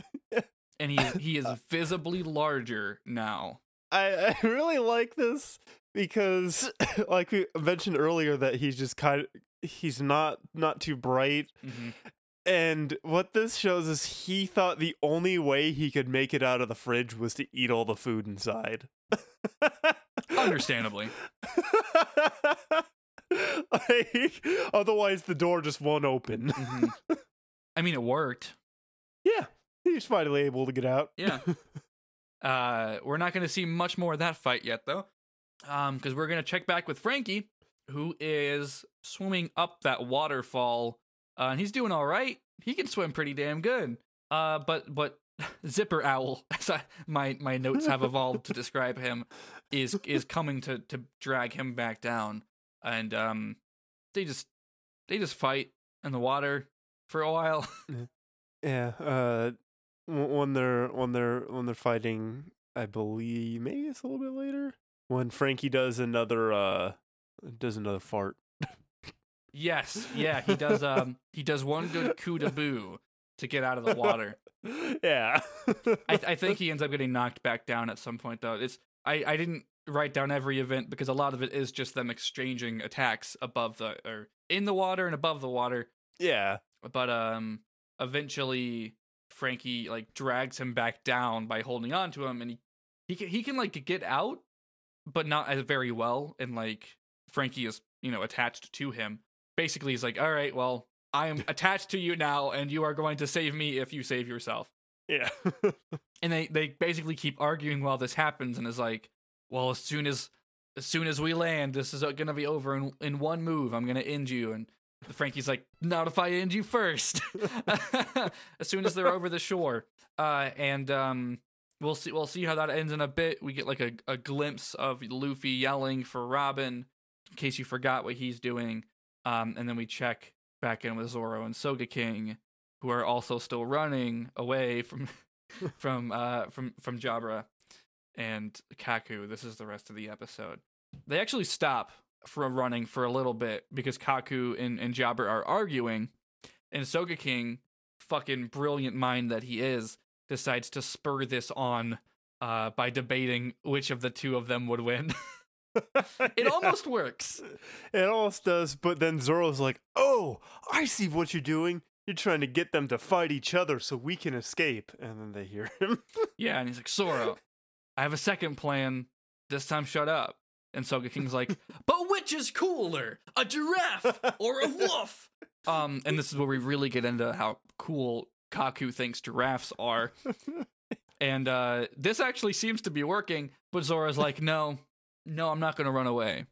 And he he is visibly larger now. I, I really like this because like we mentioned earlier that he's just kind of he's not not too bright Mhm. and what this shows is he thought the only way he could make it out of the fridge was to eat all the food inside. Understandably. like, otherwise the door just won't open. Mhm. I mean, it worked. yeah, he's finally able to get out. Yeah. uh, we're not going to see much more of that fight yet, though, um, because we're going to check back with Franky, who is swimming up that waterfall, uh, and he's doing all right. He can swim pretty damn good. Uh, but but Zipper Owl, as I, my my notes have evolved to describe him, is is coming to to drag him back down, and um, they just they just fight in the water for a while. Yeah, uh, when they're when they're when they're fighting, I believe maybe it's a little bit later. when Franky does another uh does another fart. Yes, yeah, he does. Um, he does one good coup de boo to get out of the water. yeah. I, I think he ends up getting knocked back down at some point, though. It's I, I didn't write down every event because a lot of it is just them exchanging attacks above the or in the water and above the water. yeah. But um, eventually Franky like drags him back down by holding on to him, and he he can he can like get out, but not as very well. And like Franky is you know attached to him. Basically, he's like, all right, well. I am attached to you now, and you are going to save me if you save yourself Yeah. and they they basically keep arguing while this happens and is like well as soon as as soon as we land this is gonna be over in, in one move. I'm gonna end you. And franky's like not if i end you first. As soon as they're over the shore. Uh and um we'll see we'll see how that ends in a bit. We get like a, a glimpse of luffy yelling for robin in case you forgot what he's doing. Um and then we check back in with zoro and sogeking who are also still running away from from uh from from Jabra and Kaku. This is the rest of the episode. They actually stop from running for a little bit because Kaku and, and Jabra are arguing, and Sogeking, fucking brilliant mind that he is, decides to spur this on uh by debating which of the two of them would win. it almost works. It almost does, but then Zoro's like, "Oh, I see what you're doing. You're trying to get them to fight each other so we can escape." And then they hear him. Yeah, and he's like, Zoro, I have a second plan. This time, shut up. And Sogeking's like, but which is cooler, a giraffe or a wolf? Um, and this is where we really get into how cool Kaku thinks giraffes are. And uh, this actually seems to be working, but Zoro's like, no, no, I'm not going to run away.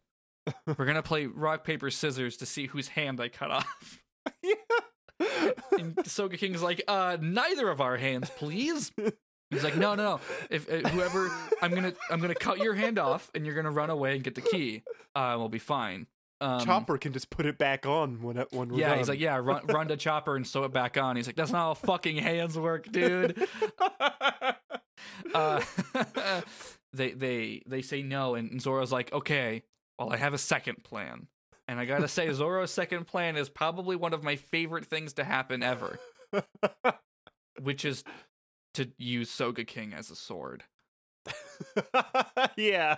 We're going to play rock, paper, scissors to see whose hand I cut off. yeah. And Sogeking's like, uh, neither of our hands, please. He's like, no, no, no. If uh, whoever, I'm gonna, I'm gonna cut your hand off, and you're gonna run away and get the key. Uh, we'll be fine. Um, Chopper can just put it back on when when we're Yeah, done. he's like, yeah, run, run to Chopper and sew it back on. He's like, that's not how fucking hands work, dude. Uh, they, they, they say no, and Zoro's like, okay, well, I have a second plan, and I gotta say, Zoro's second plan is probably one of my favorite things to happen ever, which is to use Sogeking as a sword. yeah.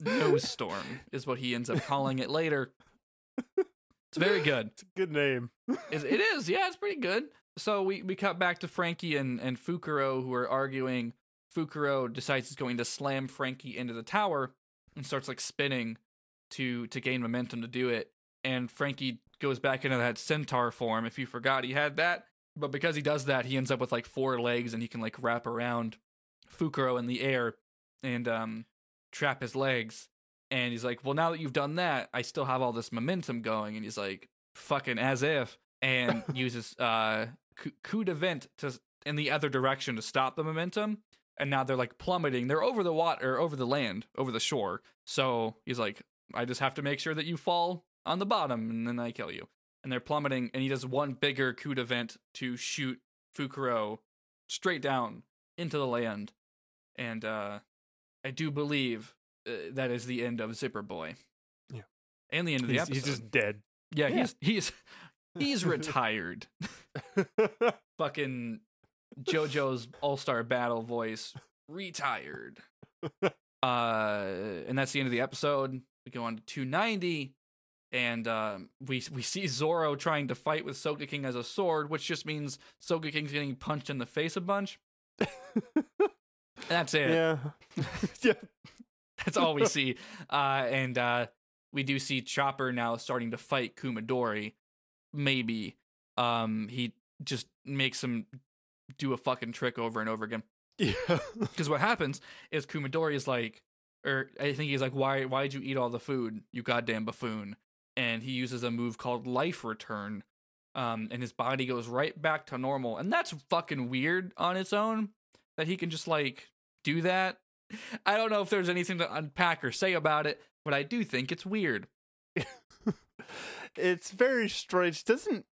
Nose Storm is what he ends up calling it later. It's very good. It's a good name. Is- It is, yeah, it's pretty good. So we, we cut back to Franky and, and Fukuro who are arguing. Fukuro decides he's going to slam Franky into the tower and starts like spinning to to gain momentum to do it. And Franky goes back into that centaur form. If you forgot he had that, but because he does that, he ends up with like four legs and he can like wrap around Fukuro in the air and um trap his legs. And he's like, "Well, now that you've done that, I still have all this momentum going." And he's like, "Fucking as if." And uses uh coup- coup de vent to in the other direction to stop the momentum. And now they're like plummeting. They're over the water, over the land, over the shore. So he's like, "I just have to make sure that you fall on the bottom, and then I kill you." And they're plummeting. And he does one bigger coup de vent to shoot Fukuro straight down into the land. And uh I do believe uh, that is the end of Zipper Boy. Yeah. And the end of the He's, episode. he's just dead. yeah, yeah. he's he's he's retired. Fucking JoJo's All-Star Battle voice retired. Uh and that's the end of the episode. We go on to 290 and um, we we see Zoro trying to fight with Sogeking as a sword, which just means Sogeking's getting punched in the face a bunch. That's it. yeah. yeah. That's all we see. Uh, and uh, we do see Chopper now starting to fight Kumadori. Maybe um, he just makes him do a fucking trick over and over again. Yeah. Because what happens is Kumadori is like, or I think he's like, why why did you eat all the food, you goddamn buffoon? And he uses a move called Life Return. Um, and his body goes right back to normal. And that's fucking weird on its own that he can just like do that. I don't know if there's anything to unpack or say about it, but I do think it's weird. it's very strange. Doesn't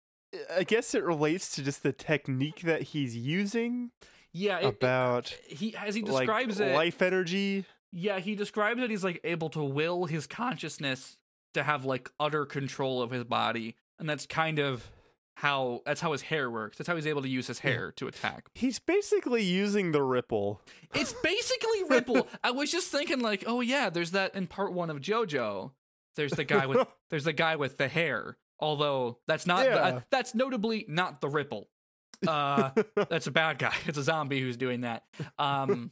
I guess it relates to just the technique that he's using Yeah, it, it- about he as he like describes it. life energy. Yeah, he describes that he's like able to will his consciousness to have like utter control of his body, and that's kind of how that's how his hair works. That's how he's able to use his hair to attack. He's basically using the ripple. It's basically Ripple. I was just thinking like, oh yeah, there's that in part one of JoJo. There's the guy with there's the guy with the hair. Although that's not the, uh, that's notably not the Ripple. Uh, that's a bad guy. It's a zombie who's doing that. Um,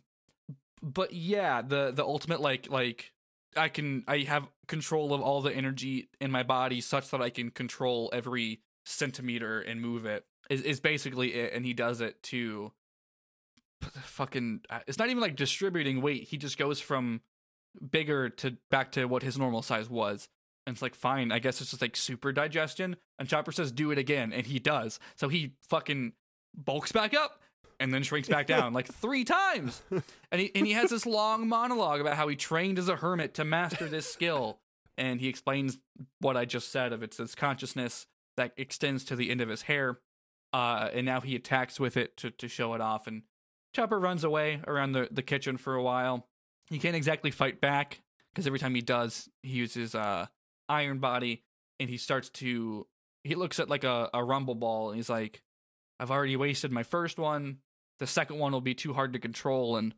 but yeah, the the ultimate like like I can I have control of all the energy in my body such that I can control every centimeter and move it is is basically it, and he does it to fucking. uh, It's not even like distributing weight. He just goes from bigger to back to what his normal size was. And it's like, fine, I guess it's just like super digestion. And Chopper says, do it again. And he does. So he fucking bulks back up and then shrinks back down like three times. And he, and he has this long monologue about how he trained as a hermit to master this skill. And he explains what I just said of it's this consciousness that extends to the end of his hair. Uh, and now he attacks with it to, to show it off. And Chopper runs away around the, the kitchen for a while. He can't exactly fight back because every time he does, he uses uh, Iron Body and he starts to. He looks at like a, a rumble ball and he's like, I've already wasted my first one. The second one will be too hard to control and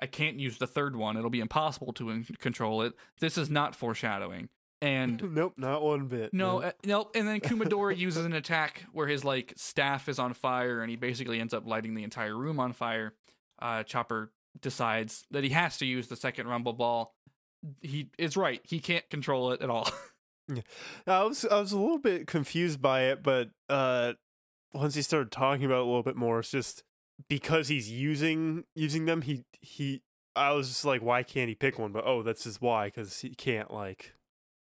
I can't use the third one. It'll be impossible to in- control it. This is not foreshadowing. And nope, not one bit. no, Nope. uh, no, and then Kumadori uses an attack where his like staff is on fire, and he basically ends up lighting the entire room on fire. Uh, Chopper decides that he has to use the second Rumble Ball. He is right; he can't control it at all. I was I was a little bit confused by it, but uh, once he started talking about it a little bit more, it's just because he's using using them. He he. I was just like, why can't he pick one? But oh, that's just why because he can't like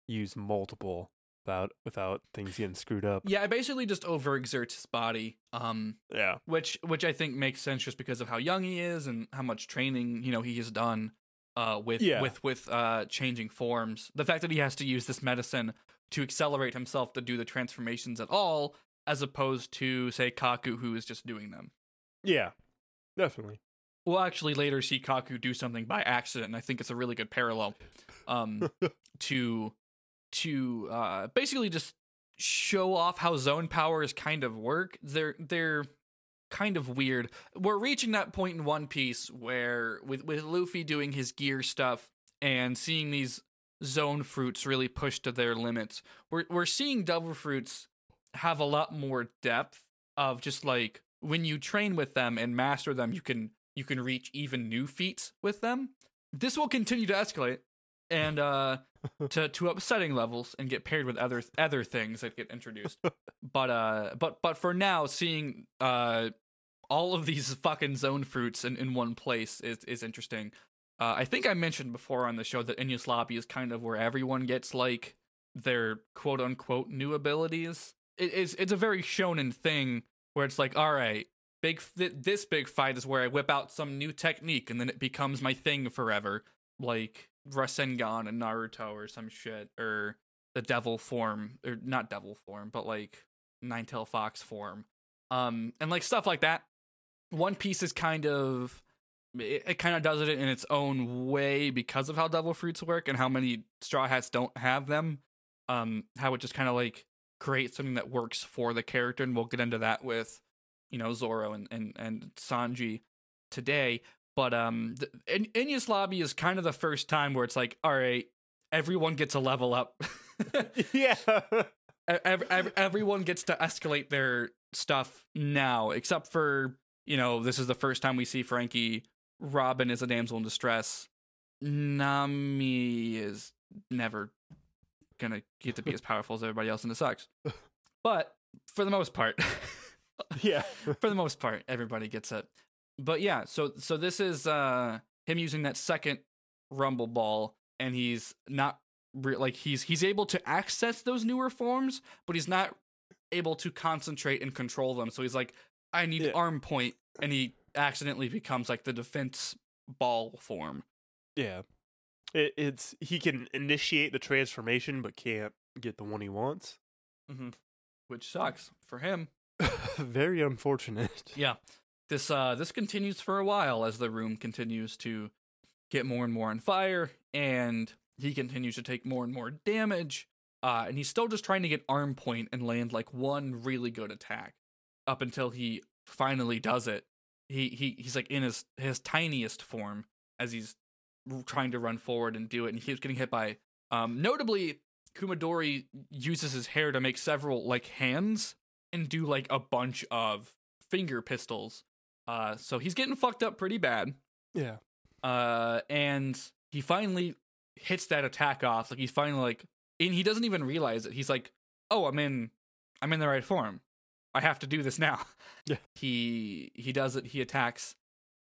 use multiple without without things getting screwed up. yeah, it basically just overexerts his body. Um, Yeah, which which I think makes sense just because of how young he is and how much training you know he has done uh, with Yeah. with with uh, changing forms. The fact that he has to use this medicine to accelerate himself to do the transformations at all, as opposed to say Kaku who is just doing them. Yeah, definitely. We'll actually later see Kaku do something by accident, and I think it's a really good parallel um, to to uh, basically just show off how Zoan powers kind of work. They're they're kind of weird. We're reaching that point in One Piece where with with Luffy doing his gear stuff and seeing these Zoan fruits really pushed to their limits. We're we're seeing devil fruits have a lot more depth of just like when you train with them and master them, you can you can reach even new feats with them. This will continue to escalate and uh to to upsetting levels and get paired with other other things that get introduced. but uh but but for now seeing uh all of these fucking Zoan fruits in, in one place is is interesting. Uh, I think I mentioned before on the show that Enies Lobby is kind of where everyone gets like their quote unquote new abilities. It is it's a very shonen thing where it's like, all right, big th- this big fight is where I whip out some new technique and then it becomes my thing forever, like Rasengan and Naruto or some shit or the devil form or not devil form, but like nine tail fox form, um, and like stuff like that. One Piece is kind of it, it kind of does it in its own way because of how devil fruits work and how many straw hats don't have them. Um, how it just kind of like creates something that works for the character, and we'll get into that with you know Zoro and and and Sanji today. But um, the, En- Enies Lobby is kind of the first time where it's like, all right, everyone gets a level up. yeah. Ev- ev- everyone gets to escalate their stuff now, except for you know this is the first time we see Franky. Robin is a damsel in distress. Nami is never gonna get to be as powerful as everybody else, and it sucks. But for the most part, yeah. for the most part, everybody gets it. But yeah, so so this is uh him using that second rumble ball, and he's not re- like he's he's able to access those newer forms, but he's not able to concentrate and control them. So he's like, I need Yeah. arm point, and he accidentally becomes like the defense ball form. Yeah. It, it's he can initiate the transformation but can't get the one he wants. Which sucks for him. Very unfortunate. Yeah. This uh this continues for a while as the room continues to get more and more on fire, and he continues to take more and more damage. Uh, and he's still just trying to get arm point and land like one really good attack up until he finally does it. He he he's like in his his tiniest form as he's trying to run forward and do it, and he keeps getting hit by. Um, notably, Kumadori uses his hair to make several like hands and do like a bunch of finger pistols. Uh, so he's getting fucked up pretty bad. Yeah. Uh, and he finally hits that attack off. Like he's finally like, and he doesn't even realize it. He's like, "Oh, I'm in, I'm in the right form. I have to do this now." Yeah. He he does it. He attacks.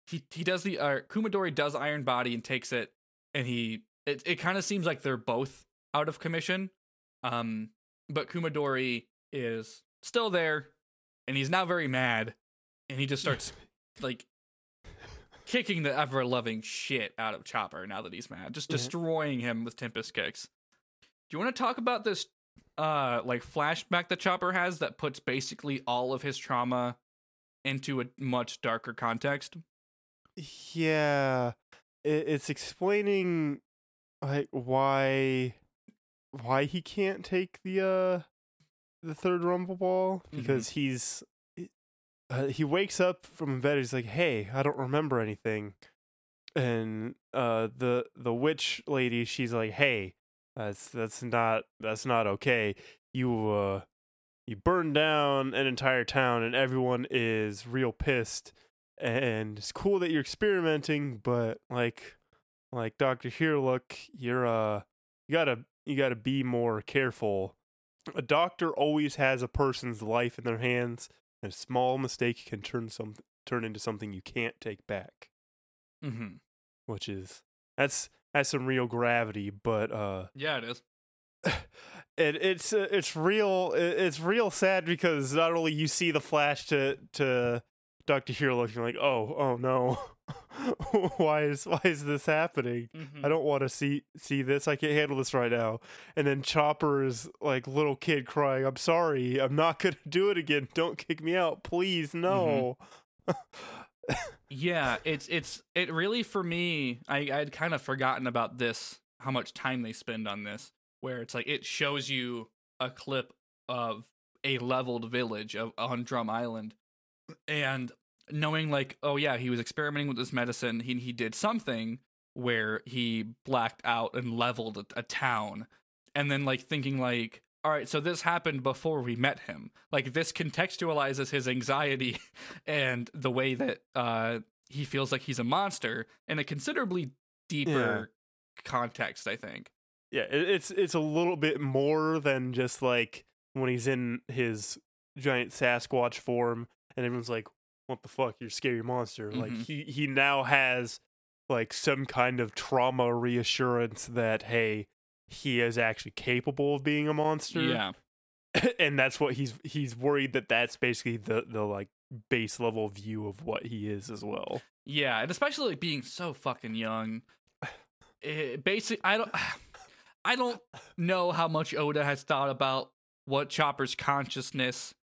He he does the uh, Kumadori does Iron Body and takes it, and he it it kind of seems like they're both out of commission. Um, but Kumadori is still there, and he's now very mad, and he just starts like kicking the ever loving shit out of Chopper now that he's mad, just destroying him with Tempest kicks. Do you want to talk about this uh like flashback that Chopper has that puts basically all of his trauma into a much darker context? Yeah, it, it's explaining like why why he can't take the uh the third rumble ball because he's uh, he wakes up from bed. He's like, "Hey, I don't remember anything," and uh the the witch lady, she's like, "Hey, that's that's not that's not okay. You uh." You burned down an entire town and everyone is real pissed and it's cool that you're experimenting, but like like Dr. Here, look, you're uh you gotta you gotta be more careful. A doctor always has a person's life in their hands, and a small mistake can turn some turn into something you can't take back. Mm-hmm. Which is that's that's some real gravity, but uh Yeah, it is. it it's uh, it's real it's real sad because not only you see the flash to to Doctor Hero looking like oh oh no. Why is why is this happening? Mm-hmm. I don't want to see see this. I can't handle this right now. And then Chopper is like little kid crying I'm sorry. I'm not gonna do it again. Don't kick me out. Please no. Yeah, it's it's it really for me. I I'd kind of forgotten about this. How much time they spend on this, where it's like it shows you a clip of a leveled village of on Drum Island, and knowing like, oh yeah, he was experimenting with this medicine. He he did something where he blacked out and leveled a, a town, and then like thinking like. All right, so this happened before we met him. Like this contextualizes his anxiety and the way that uh he feels like he's a monster in a considerably deeper context, I think. yeah it's it's a little bit more than just like when he's in his giant Sasquatch form and everyone's like what the fuck you're a scary monster like Mhm. he he now has like some kind of trauma reassurance that hey he is actually capable of being a monster Yeah. and that's what he's he's worried that that's basically the the like base level view of what he is as well Yeah, and especially like being so fucking young. It, basic I don't I don't know how much Oda has thought about what Chopper's consciousness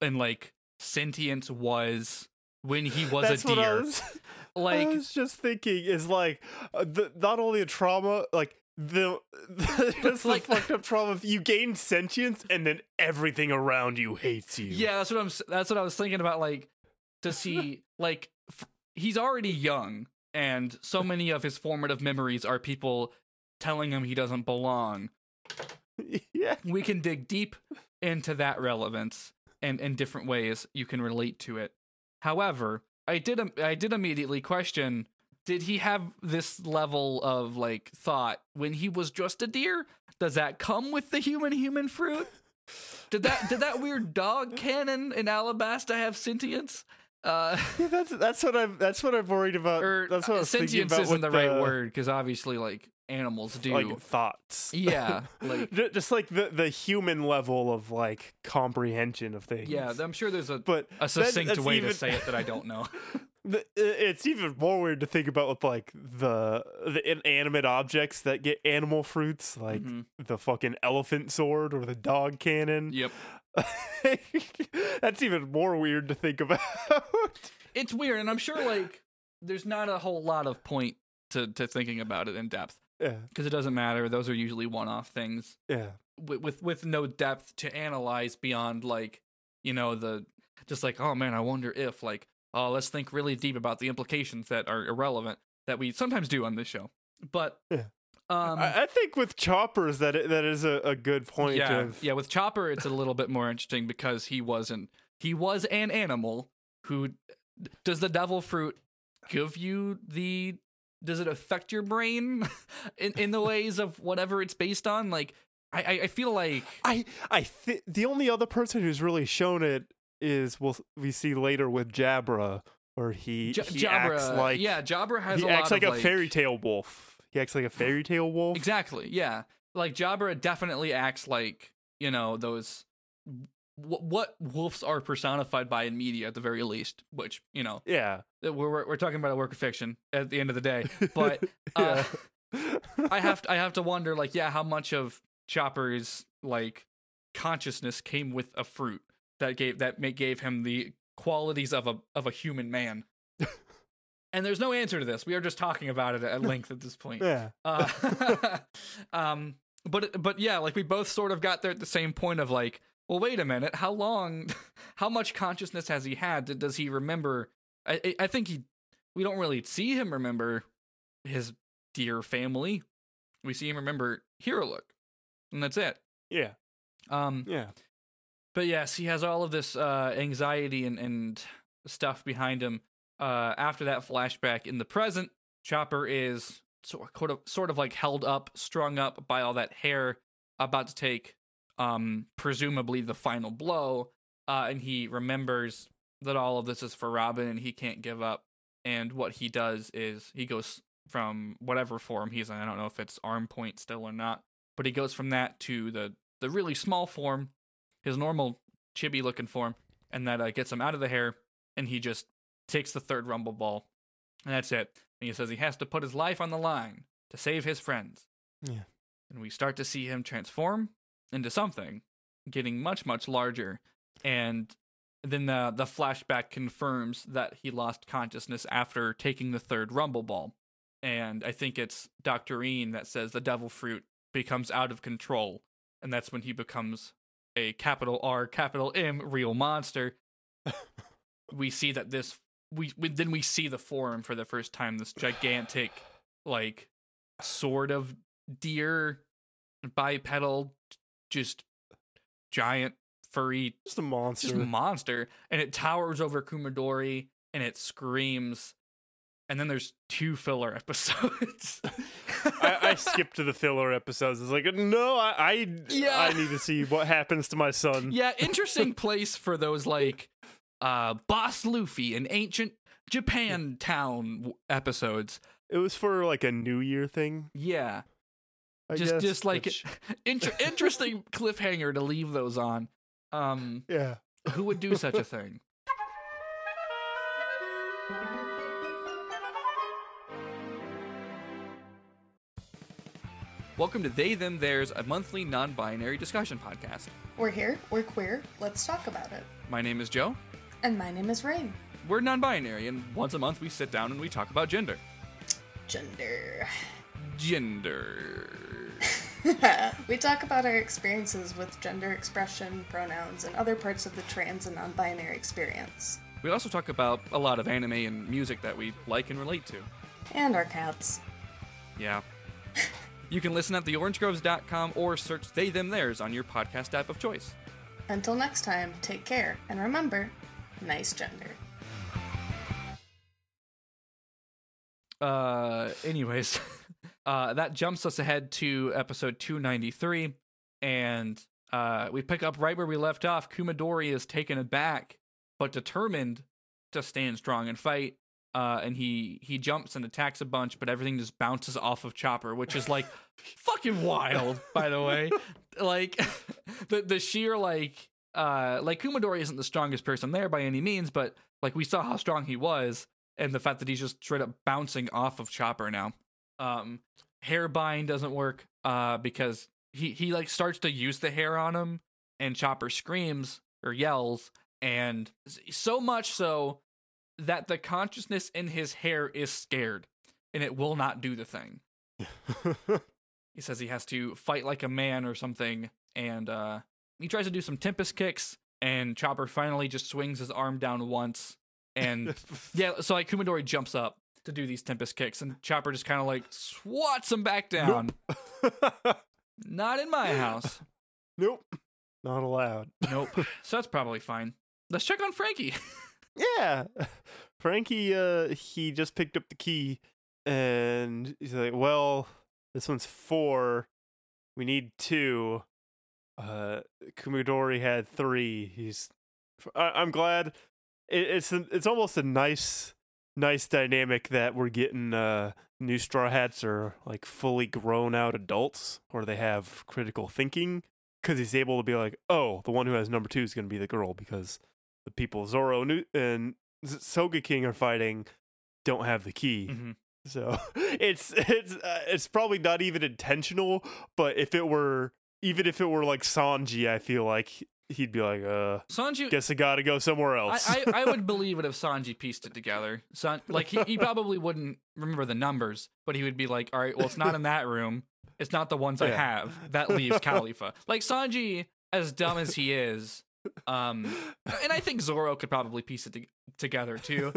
and like sentience was when he was that's a what I deer. was, Like I was just thinking is like uh, the, not only a trauma, like the, the just Like- the fucked up trauma. If you gain sentience and then everything around you hates you. Yeah, that's what I'm. That's what I was thinking about. Like to see, like f- he's already young, and so many of his formative memories are people telling him he doesn't belong. yeah. We can dig deep into that relevance, and in different ways you can relate to it. However, I did. I did immediately question: Did he have this level of like thought when he was just a deer? Does that come with the human human fruit? Did that did that weird dog cannon in Alabasta have sentience? Uh, Yeah, that's that's what I'm that's what I'm worried about. or that's what thinking sentience about isn't with the right word because obviously, like animals do. Like thoughts. yeah, like just like the the human level of like comprehension of things. yeah. I'm sure there's a but a succinct way even- to say it that I don't know. it's even more weird to think about with like the the inanimate objects that get animal fruits, like Mhm. the fucking elephant sword or the dog cannon. Yep. That's even more weird to think about. it's weird and i'm sure like there's not a whole lot of point to to thinking about it in depth Yeah, because it doesn't matter. Those are usually one-off things yeah, with, with with no depth to analyze beyond like you know the just like oh man, I wonder if like oh let's think really deep about the implications that are irrelevant that we sometimes do on this show. But Yeah. um, I, I think with choppers that it, that is a, a good point. yeah, of, yeah. With Chopper, it's a little bit more interesting because he wasn't. He was an animal who. Does the devil fruit give you the? Does it affect your brain in in the ways of whatever it's based on? Like, I I- feel like I I think the only other person who's really shown it is we'll we see later with Jabra, where he J- he Jabra, acts like yeah, Jabra has he a acts lot like of, a fairy tale wolf. He acts like a fairy tale wolf. Exactly. Yeah. Like Jabra definitely acts like, you know, those what, what wolves are personified by in media at the very least, which, you know, Yeah. we're we're, we're talking about a work of fiction at the end of the day. But uh. I have to, I have to wonder like, yeah, how much of Chopper's like consciousness came with a fruit that gave that ma- gave him the qualities of a of a human man. and there's no answer to this. We are just talking about it at length at this point. yeah. Uh, um, but but yeah, like we both sort of got there at the same point of like, well, wait a minute, how long, how much consciousness has he had? Does he remember? I I- think he, we don't really see him remember his dear family. We see him remember Hiriluk, and that's it. Yeah. Um, Yeah. but yes, he has all of this uh, anxiety and, and stuff behind him. Uh, after that flashback in the present, Chopper is sort of, sort of like held up, strung up by all that hair, about to take, um, presumably the final blow. Uh, and he remembers that all of this is for Robin and he can't give up. And what he does is he goes from whatever form he's in. I don't know if it's arm point still or not, but he goes from that to the the really small form his normal chibi looking form, and that uh, gets him out of the hair, and he just takes the third rumble ball, and that's it. And he says he has to put his life on the line to save his friends. Yeah. And we start to see him transform into something, getting much much larger, and then the the flashback confirms that he lost consciousness after taking the third rumble ball. And I think it's Dr. Ian that says the devil fruit becomes out of control, and that's when he becomes a capital R, capital M real monster. we see that this we, we then we see the form for the first time. This gigantic, like, sort of deer, bipedal, just giant furry Just a monster. just monster and it towers over kumadori and it screams and then there's two filler episodes I, I skipped to the filler episodes. It's like, no, I, I, Yeah. I need to see what happens to my son. yeah interesting place for those like uh boss luffy and ancient japan town w- episodes It was for like a New Year thing. yeah I just guess, just like which- inter- interesting cliffhanger to leave those on um yeah. who would do such a thing Welcome to They Them Theirs, a monthly non-binary discussion podcast. We're here, we're queer, let's talk about it. My name is Joe. And my name is Rain. We're non-binary, and once a month we sit down and we talk about gender. Gender. Gender. we talk about our experiences with gender expression, pronouns, and other parts of the trans and non binary experience. We also talk about a lot of anime and music that we like and relate to. And our cats. Yeah. you can listen at theorangegroves.com or search They Them Theirs on your podcast app of choice. Until next time, take care, and remember nice gender. Uh, anyways, uh, that jumps us ahead to episode 293, and uh, we pick up right where we left off. Kumadori is taken aback, but determined to stand strong and fight. Uh, and he he jumps and attacks a bunch, but everything just bounces off of Chopper, which is like fucking wild, by the way. Like the the sheer like uh like Kumadori isn't the strongest person there by any means, but like we saw how strong he was, and the fact that he's just straight up bouncing off of Chopper now. Um, hair bind doesn't work uh because he he like starts to use the hair on him, and Chopper screams or yells, and so much so that the consciousness in his hair is scared. and it will not do the thing. He says he has to fight like a man or something, and uh, he tries to do some Tempest kicks, and Chopper finally just swings his arm down once, and yeah, so like Kumadori jumps up to do these Tempest kicks, and Chopper just kind of like swats him back down. Not in my house. nope. Not allowed. Nope. so that's probably fine. Let's check on Franky. Yeah. Franky uh he just picked up the key and he's like, "Well, this one's 4. We need 2." Uh Kumadori had 3. He's I, I'm glad it, it's a, it's almost a nice nice dynamic that we're getting uh new straw hats are like fully grown out adults or they have critical thinking because he's able to be like oh the one who has number two is going to be the girl because the people Zoro and Sogeking are fighting don't have the key. Mhm. So it's it's uh, it's probably not even intentional, but if it were even if it were like Sanji, I feel like he'd be like, uh, Sanji, guess I got to go somewhere else. I, I, I would believe it if Sanji pieced it together. San, like he, he probably wouldn't remember the numbers, but he would be like, "All right, well, it's not in that room. It's not the ones I have. That leaves Kalifa." Like Sanji, as dumb as he is, um, and I think Zoro could probably piece it to- together too.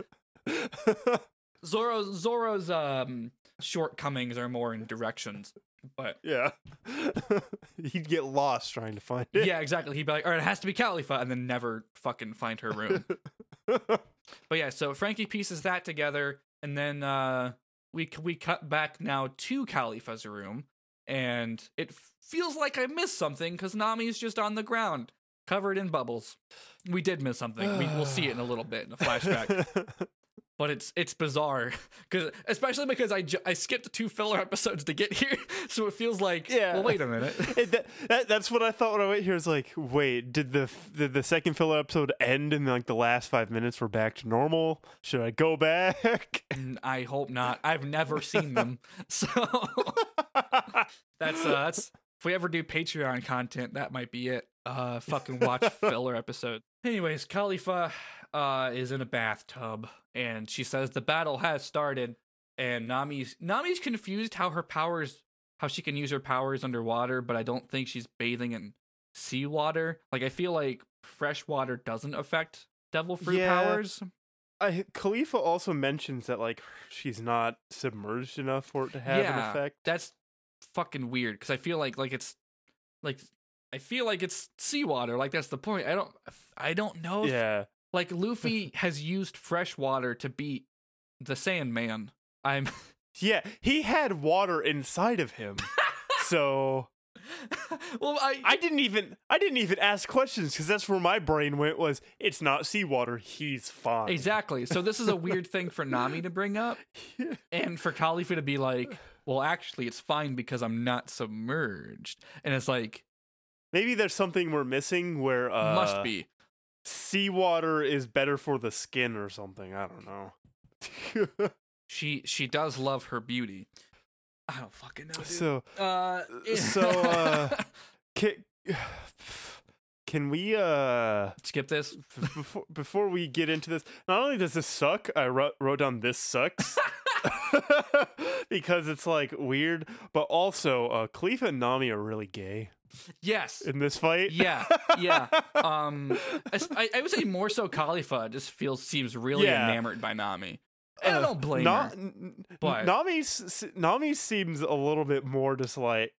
Zoro Zoro's um shortcomings are more in directions, but yeah, he'd get lost trying to find it. yeah, exactly. He'd be like, "All right, it has to be Kalifa," and then never fucking find her room. But yeah, so Franky pieces that together, and then uh, we we cut back now to Kalifa's room, and it feels like I missed something because Nami's just on the ground, covered in bubbles. We did miss something. We, we'll see it in a little bit in a flashback, but it's it's bizarre because especially because I ju- I skipped two filler episodes to get here, so it feels like Yeah. Well, wait a minute. It- that, that, that's what I thought when I went here. Is like, wait, did the did the second filler episode end and like the last five minutes were back to normal? Should I go back? I hope not. I've never seen them, so that's uh, that's if we ever do Patreon content, that might be it. Uh, fucking watch filler episode. Anyways, Kalifa uh is in a bathtub, and she says the battle has started. And Nami's Nami's confused how her powers, how she can use her powers underwater, but I don't think she's bathing in seawater. Like I feel like fresh water doesn't affect devil fruit Yeah. powers. I, Kalifa also mentions that like she's not submerged enough for it to have an effect. That's fucking weird because I feel like like it's like I feel like it's seawater. Like that's the point. I don't I don't know. If, yeah, Like Luffy has used fresh water to beat the Sandman. I'm yeah. He had water inside of him, so well. I I didn't even I didn't even ask questions because that's where my brain went. Was it's not seawater? He's fine. exactly. So this is a weird thing for Nami to bring up, and for Kalifa to be like, "Well, actually, it's fine because I'm not submerged." And it's like, Maybe there's something we're missing where uh, must be. Seawater is better for the skin or something. I don't know. She she does love her beauty. I don't fucking know. Dude. so Uh, so, uh, can, can we uh skip this. before before we get into this? Not only does this suck, I wrote wrote down this sucks. because it's like weird, but also uh Kalifa and Nami are really gay Yes. in this fight. Yeah. Yeah. Um, I, I would say more so Kalifa just feels seems really Yeah. enamored by Nami. And I Uh, don't blame Na- her. but- Nami Nami seems a little bit more just like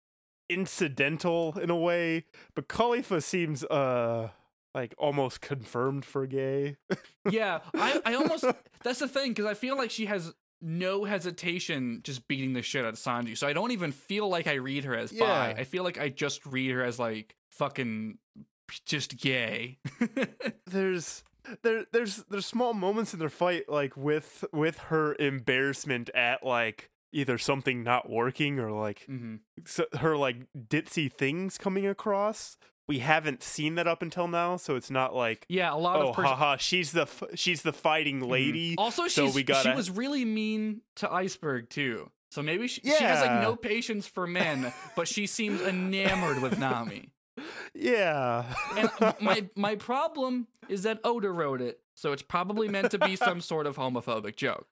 incidental in a way, but Kalifa seems uh like almost confirmed for gay. Yeah. I, I almost that's the thing because I feel like she has no hesitation just beating the shit out of Sanji. So I don't even feel like I read her as bi. I feel like I just read her as like fucking just gay. there's there there's there's small moments in their fight like with with her embarrassment at like either something not working or like hmm so her like ditzy things coming across. We haven't seen that up until now, so it's not like Yeah. A lot oh of pers- haha she's the f- she's the fighting mm-hmm. lady. Also, so she's, we gotta- she was really mean to Iceberg too. So maybe she, she has like no patience for men, but she seems enamored with Nami. Yeah. And my my problem is that Oda wrote it, so it's probably meant to be some sort of homophobic joke.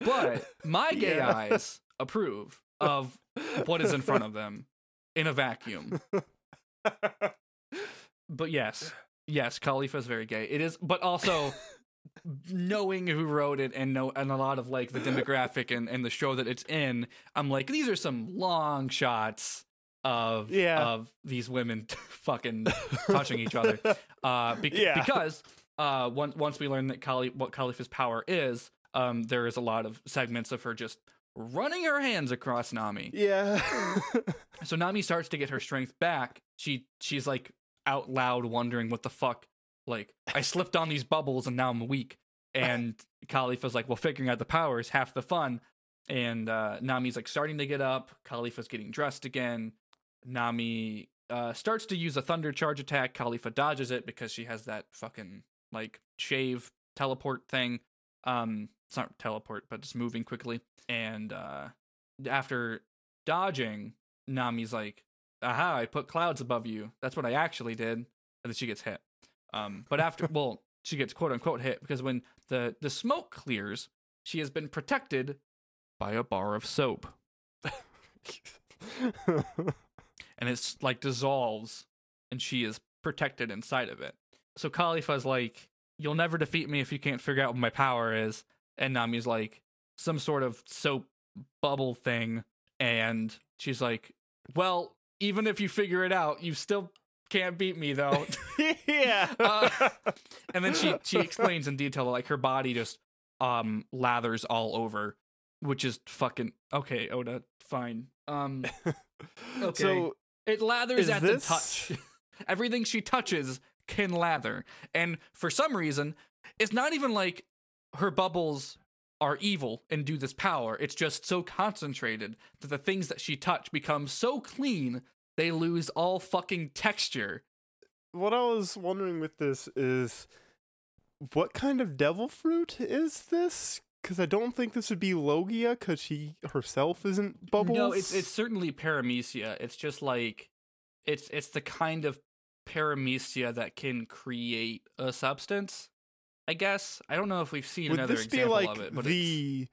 But my gay Yeah. eyes approve of what is in front of them in a vacuum. But yes, yes, Kalifa is very gay. It is, but also knowing who wrote it and know and a lot of like the demographic and, and the show that it's in, I'm like, these are some long shots of Yeah. of these women fucking touching each other. Uh, bec- Yeah. because uh, once once we learn that Kali what Kalifa's power is, um, there is a lot of segments of her just running her hands across Nami. yeah. So Nami starts to get her strength back. She she's like out loud wondering what the fuck. Like I slipped on these bubbles and now I'm weak. And Kalifa's like, well, figuring out the power is half the fun. And uh, Nami's like starting to get up. Kalifa's getting dressed again. Nami uh, starts to use a thunder charge attack. Kalifa dodges it because she has that fucking like shave teleport thing. Um, it's not teleport, but just moving quickly. And uh, after dodging, Nami's like, "Aha! I put clouds above you. That's what I actually did." And then she gets hit. Um, but after, well, she gets quote unquote hit because when the the smoke clears, she has been protected by a bar of soap, and it's like dissolves, and she is protected inside of it. So Kalifa's like, "You'll never defeat me if you can't figure out what my power is." And Nami's like, "Some sort of soap bubble thing," and she's like, "Well, even if you figure it out, you still can't beat me, though." yeah. Uh, and then she she explains in detail like her body just um lathers all over, which is fucking okay. Oda, fine. Um, okay. So it lathers at this- the touch. Everything she touches can lather, and for some reason, it's not even like her bubbles are evil and do this power. It's just so concentrated that the things that she touch become so clean they lose all fucking texture. what I was wondering with this is what kind of devil fruit is this? Because I don't think this would be Logia, because she herself isn't bubbles. No, it's it's certainly paramecia. It's just like it's it's the kind of paramecia that can create a substance. I guess I don't know if we've seen would another this be example like of it, but it's.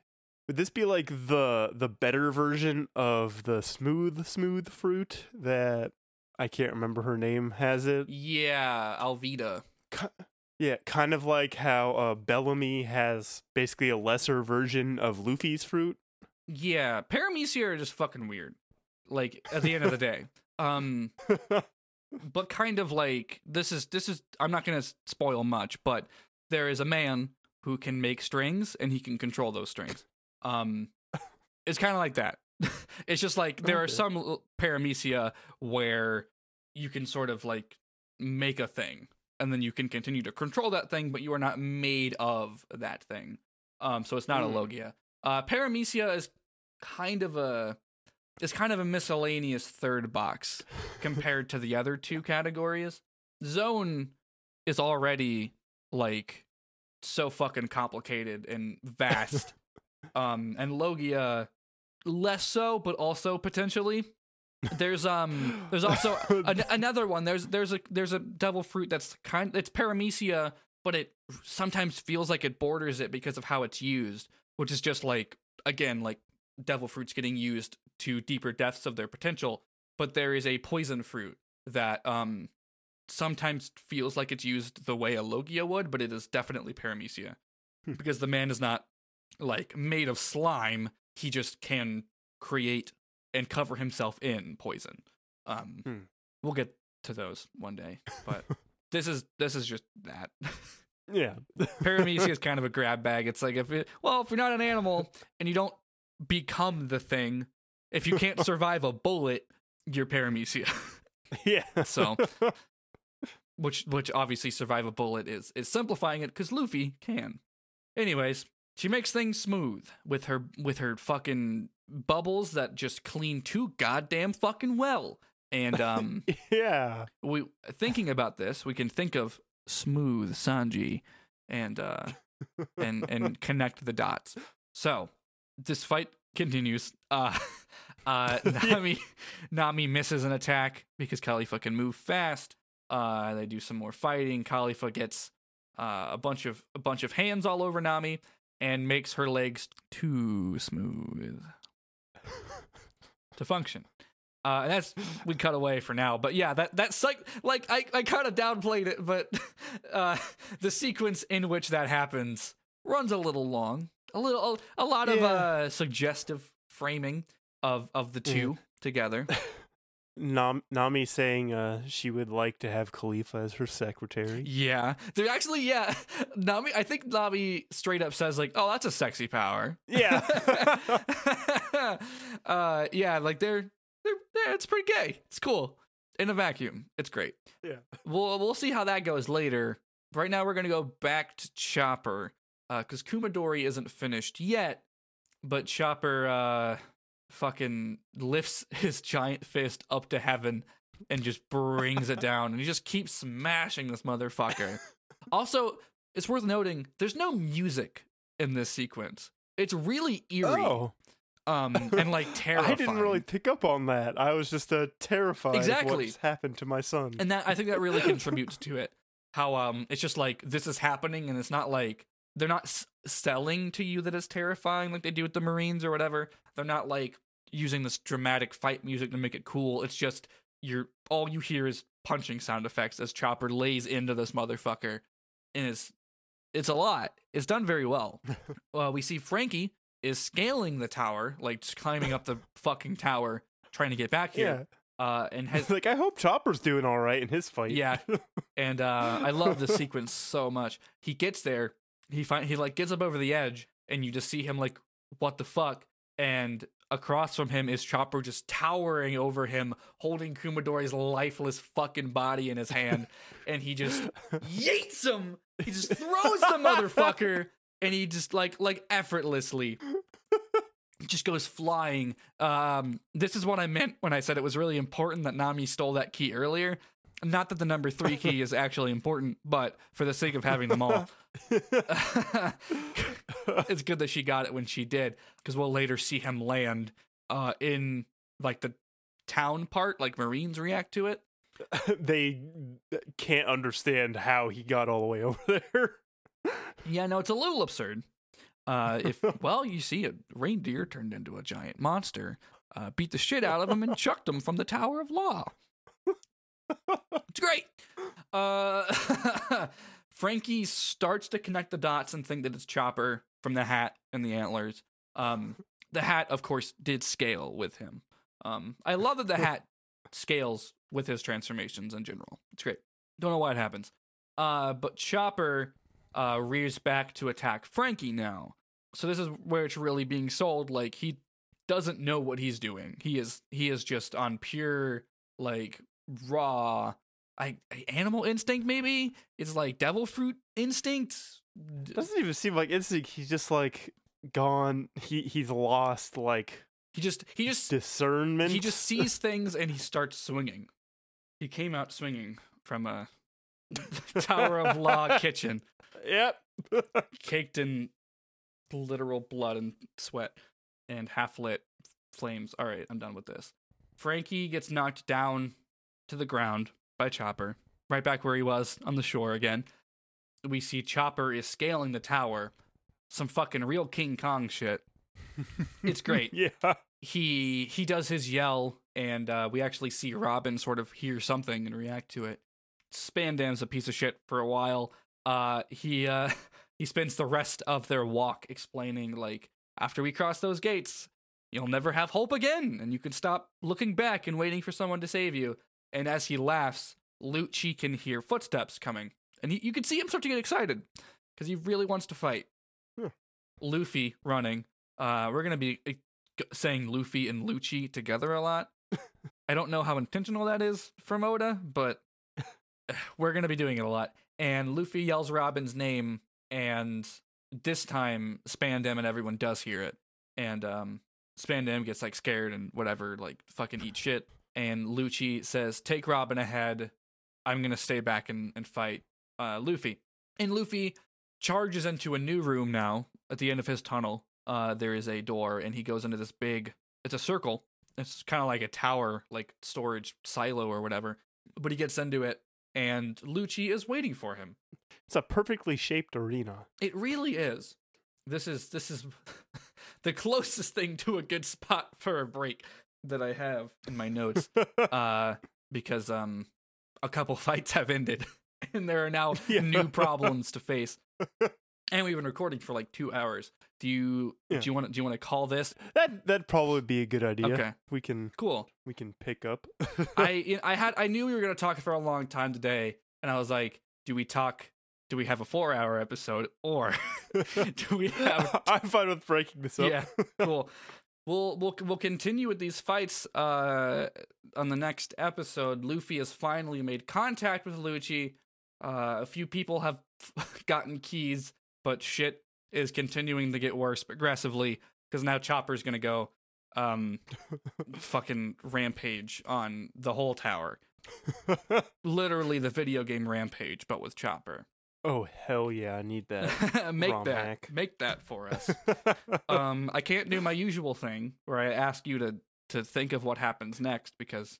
Would this be like the the better version of the smooth smooth fruit that I can't remember her name has it? yeah, Alvida. Yeah, kind of like how uh, Bellamy has basically a lesser version of Luffy's fruit. Yeah, paramecia are just fucking weird. Like at the end of the day, um, but kind of like this is this is I'm not gonna spoil much, but there is a man who can make strings and he can control those strings. Um, it's kind of like that. it's just like there are some paramecia where you can sort of like make a thing and then you can continue to control that thing, but you are not made of that thing. Um, so it's not Hmm. a logia. Uh, paramecia is kind of a is kind of a miscellaneous third box compared to the other two categories. Zoan is already like so fucking complicated and vast. um and Logia less so but also potentially there's um there's also an, another one there's there's a there's a devil fruit that's kind it's paramecia but it sometimes feels like it borders it because of how it's used which is just like again like devil fruits getting used to deeper depths of their potential but there is a poison fruit that um sometimes feels like it's used the way a logia would but it is definitely paramecia Hmm. because the man is not like made of slime he just can create and cover himself in poison um Hmm. we'll get to those one day but this is this is just that yeah. paramecia is kind of a grab bag it's like if it well if you're not an animal and you don't become the thing if you can't survive a bullet you're paramecia yeah. So- which which obviously survive a bullet is is simplifying it because Luffy can. Anyways, she makes things smooth with her with her fucking bubbles that just clean too goddamn fucking well. And um, yeah. we thinking about this, we can think of smooth Sanji and uh and and connect the dots. So this fight continues. Uh, uh, Nami Nami misses an attack because Kalifa can move fast. Uh, they do some more fighting. Kalifa gets uh, a bunch of a bunch of hands all over Nami, and makes her legs too smooth to function. Uh, and that's we cut away for now, but yeah, that that's like like I, I kind of downplayed it, but uh, the sequence in which that happens runs a little long, a little a, lot of uh, suggestive framing of of the two together. Nam- Nami saying uh, she would like to have Kalifa as her secretary. Yeah, they're actually yeah. Nami, I think Nami straight up says like, "Oh, that's a sexy power." Yeah. uh, yeah, like they're they're, they're it's pretty gay. It's cool in a vacuum. It's great. Yeah. We'll we'll see how that goes later. Right now, we're gonna go back to Chopper because Kumadori isn't finished yet, but Chopper uh, fucking lifts his giant fist up to heaven and just brings it down, and he just keeps smashing this motherfucker. also, it's worth noting there's no music in this sequence. It's really eerie, Oh, um, and like terrifying. I didn't really pick up on that. I was just uh, terrified Exactly. of what's happened to my son. and that I think that really contributes to it. How um, it's just like this is happening, and it's not like they're not s- selling to you that it's terrifying like they do with the Marines or whatever. They're not like using this dramatic fight music to make it cool. It's just you're all you hear is punching sound effects as Chopper lays into this motherfucker, and it's it's a lot. It's done very well. uh, we see Franky is scaling the tower, like climbing up the fucking tower, trying to get back yeah. here. Uh, and has like I hope Chopper's doing all right in his fight. yeah, and uh, I love this sequence so much. He gets there, he find he like gets up over the edge, and you just see him like, what the fuck? And across from him is Chopper just towering over him, holding Kumadori's lifeless fucking body in his hand, and he just yeets him. He just throws the motherfucker, and he just like like effortlessly just goes flying. Um, this is what I meant when I said it was really important that Nami stole that key earlier. Not that the number three key is actually important, but for the sake of having them all, it's good that she got it when she did, because we'll later see him land uh, in like the town part, like Marines react to it. they can't understand how he got all the way over there. Yeah, no, it's a little absurd. Uh, if well, you see a reindeer turned into a giant monster, uh, beat the shit out of him and chucked him from the Tower of Law. It's great. Uh, Franky starts to connect the dots and think that it's Chopper from the hat and the antlers. Um, the hat, of course, did scale with him. Um, I love that the hat scales with his transformations in general. It's great. Don't know why it happens. Uh, but Chopper uh, rears back to attack Franky now. So this is where it's really being sold. Like he doesn't know what he's doing. He is he is just on pure like raw I animal instinct maybe. It's like devil fruit instinct. Doesn't even seem like instinct. He's just like gone. He he's lost like He just he just discernment. he just sees things and he starts swinging. He came out swinging from a Tower of Law kitchen. yep. caked in literal blood and sweat and half lit flames. All right, I'm done with this. Franky gets knocked down to the ground by Chopper, right back where he was on the shore again. We see Chopper is scaling the tower. Some fucking real King Kong shit. It's great yeah. he he does his yell and uh, we actually see robin sort of hear something and react to it spandam's a piece of shit for a while uh he uh he spends the rest of their walk explaining like after we cross those gates you'll never have hope again and you can stop looking back and waiting for someone to save you and as he laughs lucci can hear footsteps coming and he, you can see him start to get excited because he really wants to fight Hmm. luffy running uh we're gonna be uh, saying Luffy and Lucci together a lot. I don't know how intentional that is from Oda, but we're gonna be doing it a lot. And Luffy yells Robin's name, and this time Spandam and everyone does hear it. And um, Spandam gets like scared and whatever, like fucking eat shit. And Lucci says, "Take Robin ahead. I'm gonna stay back and, and fight uh, Luffy." And Luffy charges into a new room now at the end of his tunnel. Uh, there is a door, and he goes into this big. It's a circle. It's kind of like a tower, like storage silo or whatever. But he gets into it, and Lucci is waiting for him. It's a perfectly shaped arena. It really is. this is this is the closest thing to a good spot for a break that I have in my notes. uh, because um, a couple fights have ended, and there are now Yeah. new problems to face. And we've been recording for like two hours. Do you Yeah. do you want to do you want to call this that that'd probably be a good idea. Okay. We can cool? we can pick up. I I had I knew we were gonna talk for a long time today, and I was like, do we talk? Do we have a four hour episode, or do we have? I'm fine with breaking this up. Yeah, cool. We'll we'll we'll continue with these fights uh, on the next episode. Luffy has finally made contact with Lucci. Uh, a few people have gotten keys, but shit is continuing to get worse progressively because now Chopper's gonna go um fucking rampage on the whole tower. Literally the video game rampage, but with Chopper. Oh hell yeah, I need that. make ROM that hack. make that for us. um, I can't do my usual thing where I ask you to to think of what happens next because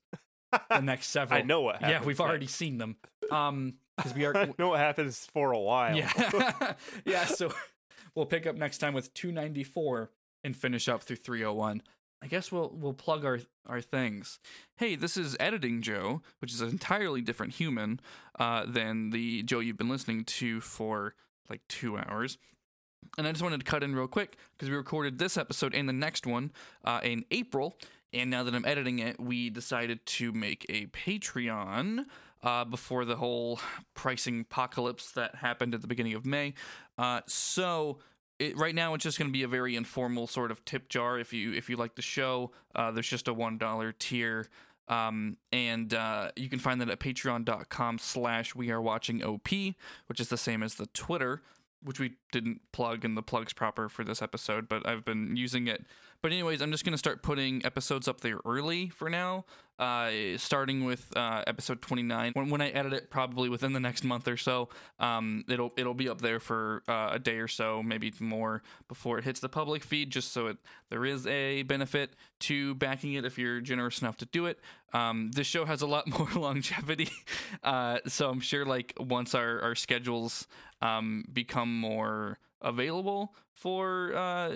the next several. I know what happens. Yeah, we've already seen them. Um, because we are. I know what happens for a while. yeah, yeah. So we'll pick up next time with 294 and finish up through 301. I guess we'll we'll plug our our things. Hey, this is editing Joe, which is an entirely different human uh, than the Joe you've been listening to for like two hours. And I just wanted to cut in real quick because we recorded this episode and the next one uh, in April. And now that I'm editing it, we decided to make a Patreon uh, before the whole pricing apocalypse that happened at the beginning of May. Uh, so it, right now, it's just going to be a very informal sort of tip jar. If you if you like the show, uh, there's just a one dollar tier. Um, and uh, you can find that at patreon.com slash we are watching OP, which is the same as the Twitter, which we didn't plug in the plugs proper for this episode, but I've been using it. But anyways, I'm just gonna start putting episodes up there early for now. Uh, starting with uh, episode 29. When, when I edit it, probably within the next month or so, um, it'll it'll be up there for uh, a day or so, maybe more before it hits the public feed. Just so it there is a benefit to backing it if you're generous enough to do it. Um, this show has a lot more longevity, uh, so I'm sure like once our our schedules um, become more available for uh,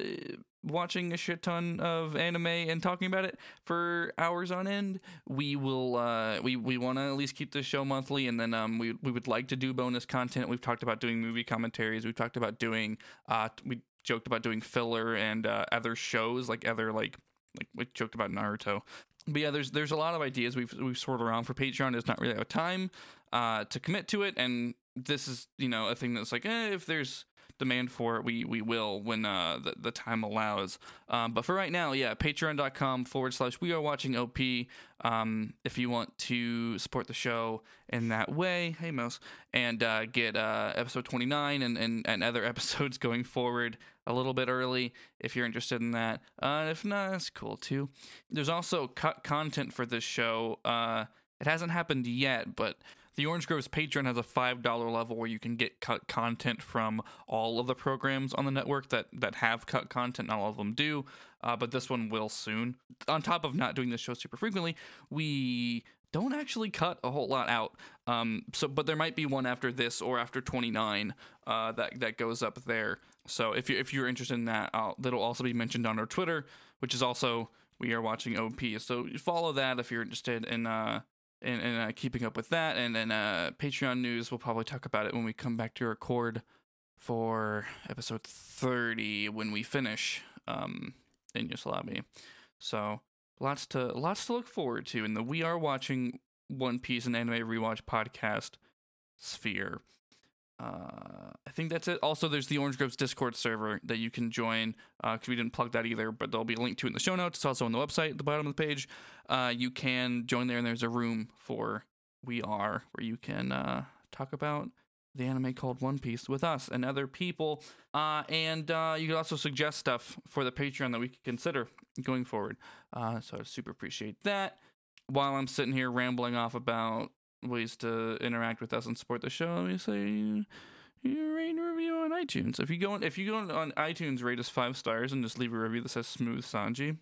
watching a shit ton of anime and talking about it for hours on end, we will uh, we we want to at least keep this show monthly, and then um, we we would like to do bonus content. We've talked about doing movie commentaries. We've talked about doing uh, we joked about doing filler and uh, other shows like other like like we joked about Naruto. But yeah, there's there's a lot of ideas we've we've sorted around for Patreon. There's not really a time uh, to commit to it, and this is you know a thing that's like eh, if there's demand for it, we we will when uh, the, the time allows. Um, but for right now, yeah, patreon.com forward slash we are watching OP. Um, if you want to support the show in that way, hey Mouse, and uh, get uh, episode 29 and, and, and other episodes going forward a little bit early if you're interested in that. Uh, if not, that's cool too. There's also cut content for this show. Uh, it hasn't happened yet, but the Orange Groves Patreon has a $5 level where you can get cut content from all of the programs on the network that, that have cut content. Not all of them do, uh, but this one will soon. On top of not doing this show super frequently, we don't actually cut a whole lot out. Um, so, but there might be one after this or after 29 uh, that that goes up there. So if you if you're interested in that, I'll, that'll also be mentioned on our Twitter, which is also we are watching OP. So follow that if you're interested in uh in, in uh, keeping up with that. And then uh, Patreon news, we'll probably talk about it when we come back to record for episode 30 when we finish um Enies Lobby. So lots to lots to look forward to in the We Are Watching One Piece and Anime Rewatch podcast sphere. Uh, I think that's it. Also, there's the Orange Groves Discord server that you can join because we didn't plug that either, but there'll be a link to it in the show notes. It's also on the website at the bottom of the page. Uh, you can join there, and there's a room for We Are where you can uh, talk about the anime called One Piece with us and other people. Uh, and uh, you can also suggest stuff for the Patreon that we could consider going forward. Uh, so I super appreciate that. While I'm sitting here rambling off about ways to interact with us and support the show, let me say you rate and review on iTunes. If you go on, if you go on, on iTunes, rate us five stars and just leave a review that says Smooth Sanji,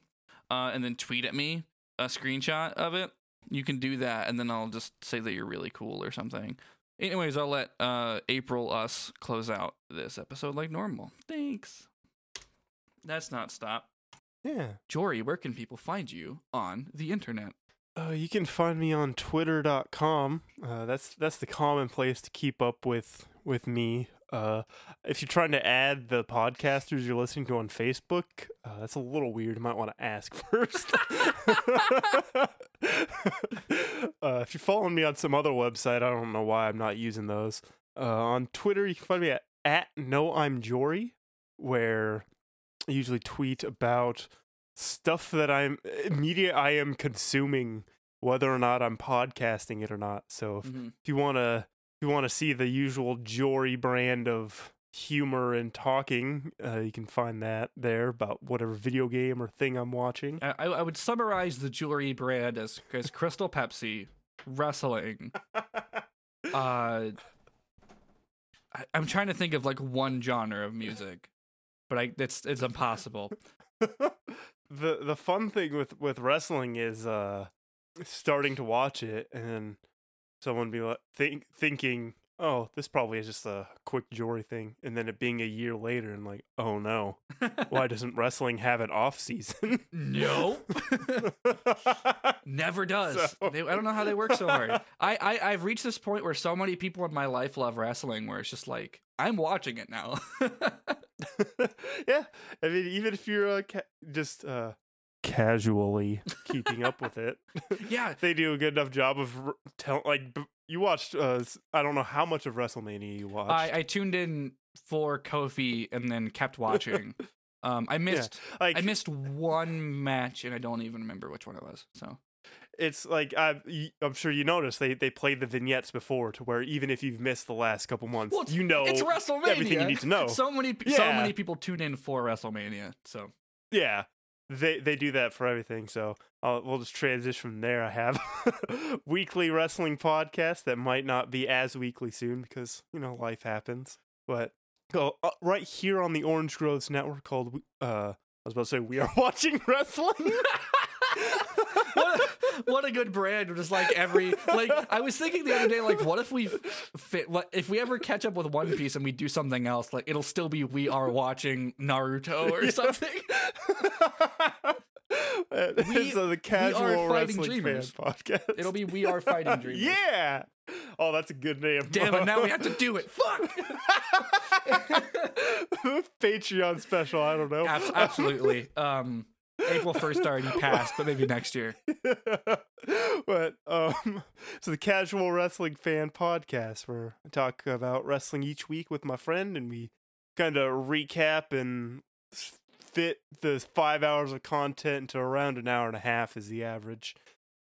uh, and then tweet at me a screenshot of it. You can do that, and then I'll just say that you're really cool or something. Anyways, I'll let uh, April us close out this episode like normal. Thanks. That's not stop. Yeah. Jory, where can people find you on the internet? Uh, you can find me on twitter.com. Uh, that's that's the common place to keep up with with me. Uh, if you're trying to add the podcasters you're listening to on Facebook, uh, that's a little weird. You might want to ask first. uh, if you're following me on some other website, I don't know why I'm not using those. Uh, on Twitter, you can find me at, at no I'm Jory, where I usually tweet about stuff that I'm media I am consuming, whether or not I'm podcasting it or not. So if, Mhm. if you wanna if you wanna see the usual Jory brand of humor and talking, uh, you can find that there about whatever video game or thing I'm watching. I, I would summarize the Jory brand as, as Crystal Pepsi, wrestling. Uh, I, I'm trying to think of like one genre of music, but I it's it's impossible. the the fun thing with with wrestling is uh starting to watch it and then someone be like think thinking oh this probably is just a quick jory thing and then it being a year later and like oh no why doesn't wrestling have an off season Nope. Never does. So- They, I don't know how they work so hard. I, I I've reached this point where so many people in my life love wrestling, where it's just like I'm watching it now. yeah i mean even if you're uh, ca- just uh casually keeping up with it yeah, they do a good enough job of r- tell like b- you watched uh i don't know how much of wrestlemania you watched I, I tuned in for Kofi and then kept watching. Um, I missed like I missed one match and I don't even remember which one it was. So it's like I, am sure you noticed they they played the vignettes before to where even if you've missed the last couple months, Well, you know it's WrestleMania. everything you need to know. So many so many people tune in for WrestleMania. So yeah, they they do that for everything. So uh, we'll just transition from there. I have weekly wrestling podcast that might not be as weekly soon because you know life happens. But go uh, right here on the Orange Groves Network called uh. I was about to say we are watching wrestling. what a, what a good brand just like every like i was thinking the other day like what if we fit what if we ever catch up with one piece and we do something else like it'll still be we are watching naruto or something it's uh, the casual are fighting wrestling dreamers. podcast. it'll be we are fighting dreamers Yeah. Oh, that's a good name. damn it now we have to do it fuck Patreon special. I don't know. Abs- absolutely um april 1st already passed but maybe next year but um, so the casual wrestling fan podcast where I talk about wrestling each week with my friend, and we kind of recap and fit the five hours of content into around an hour and a half is the average,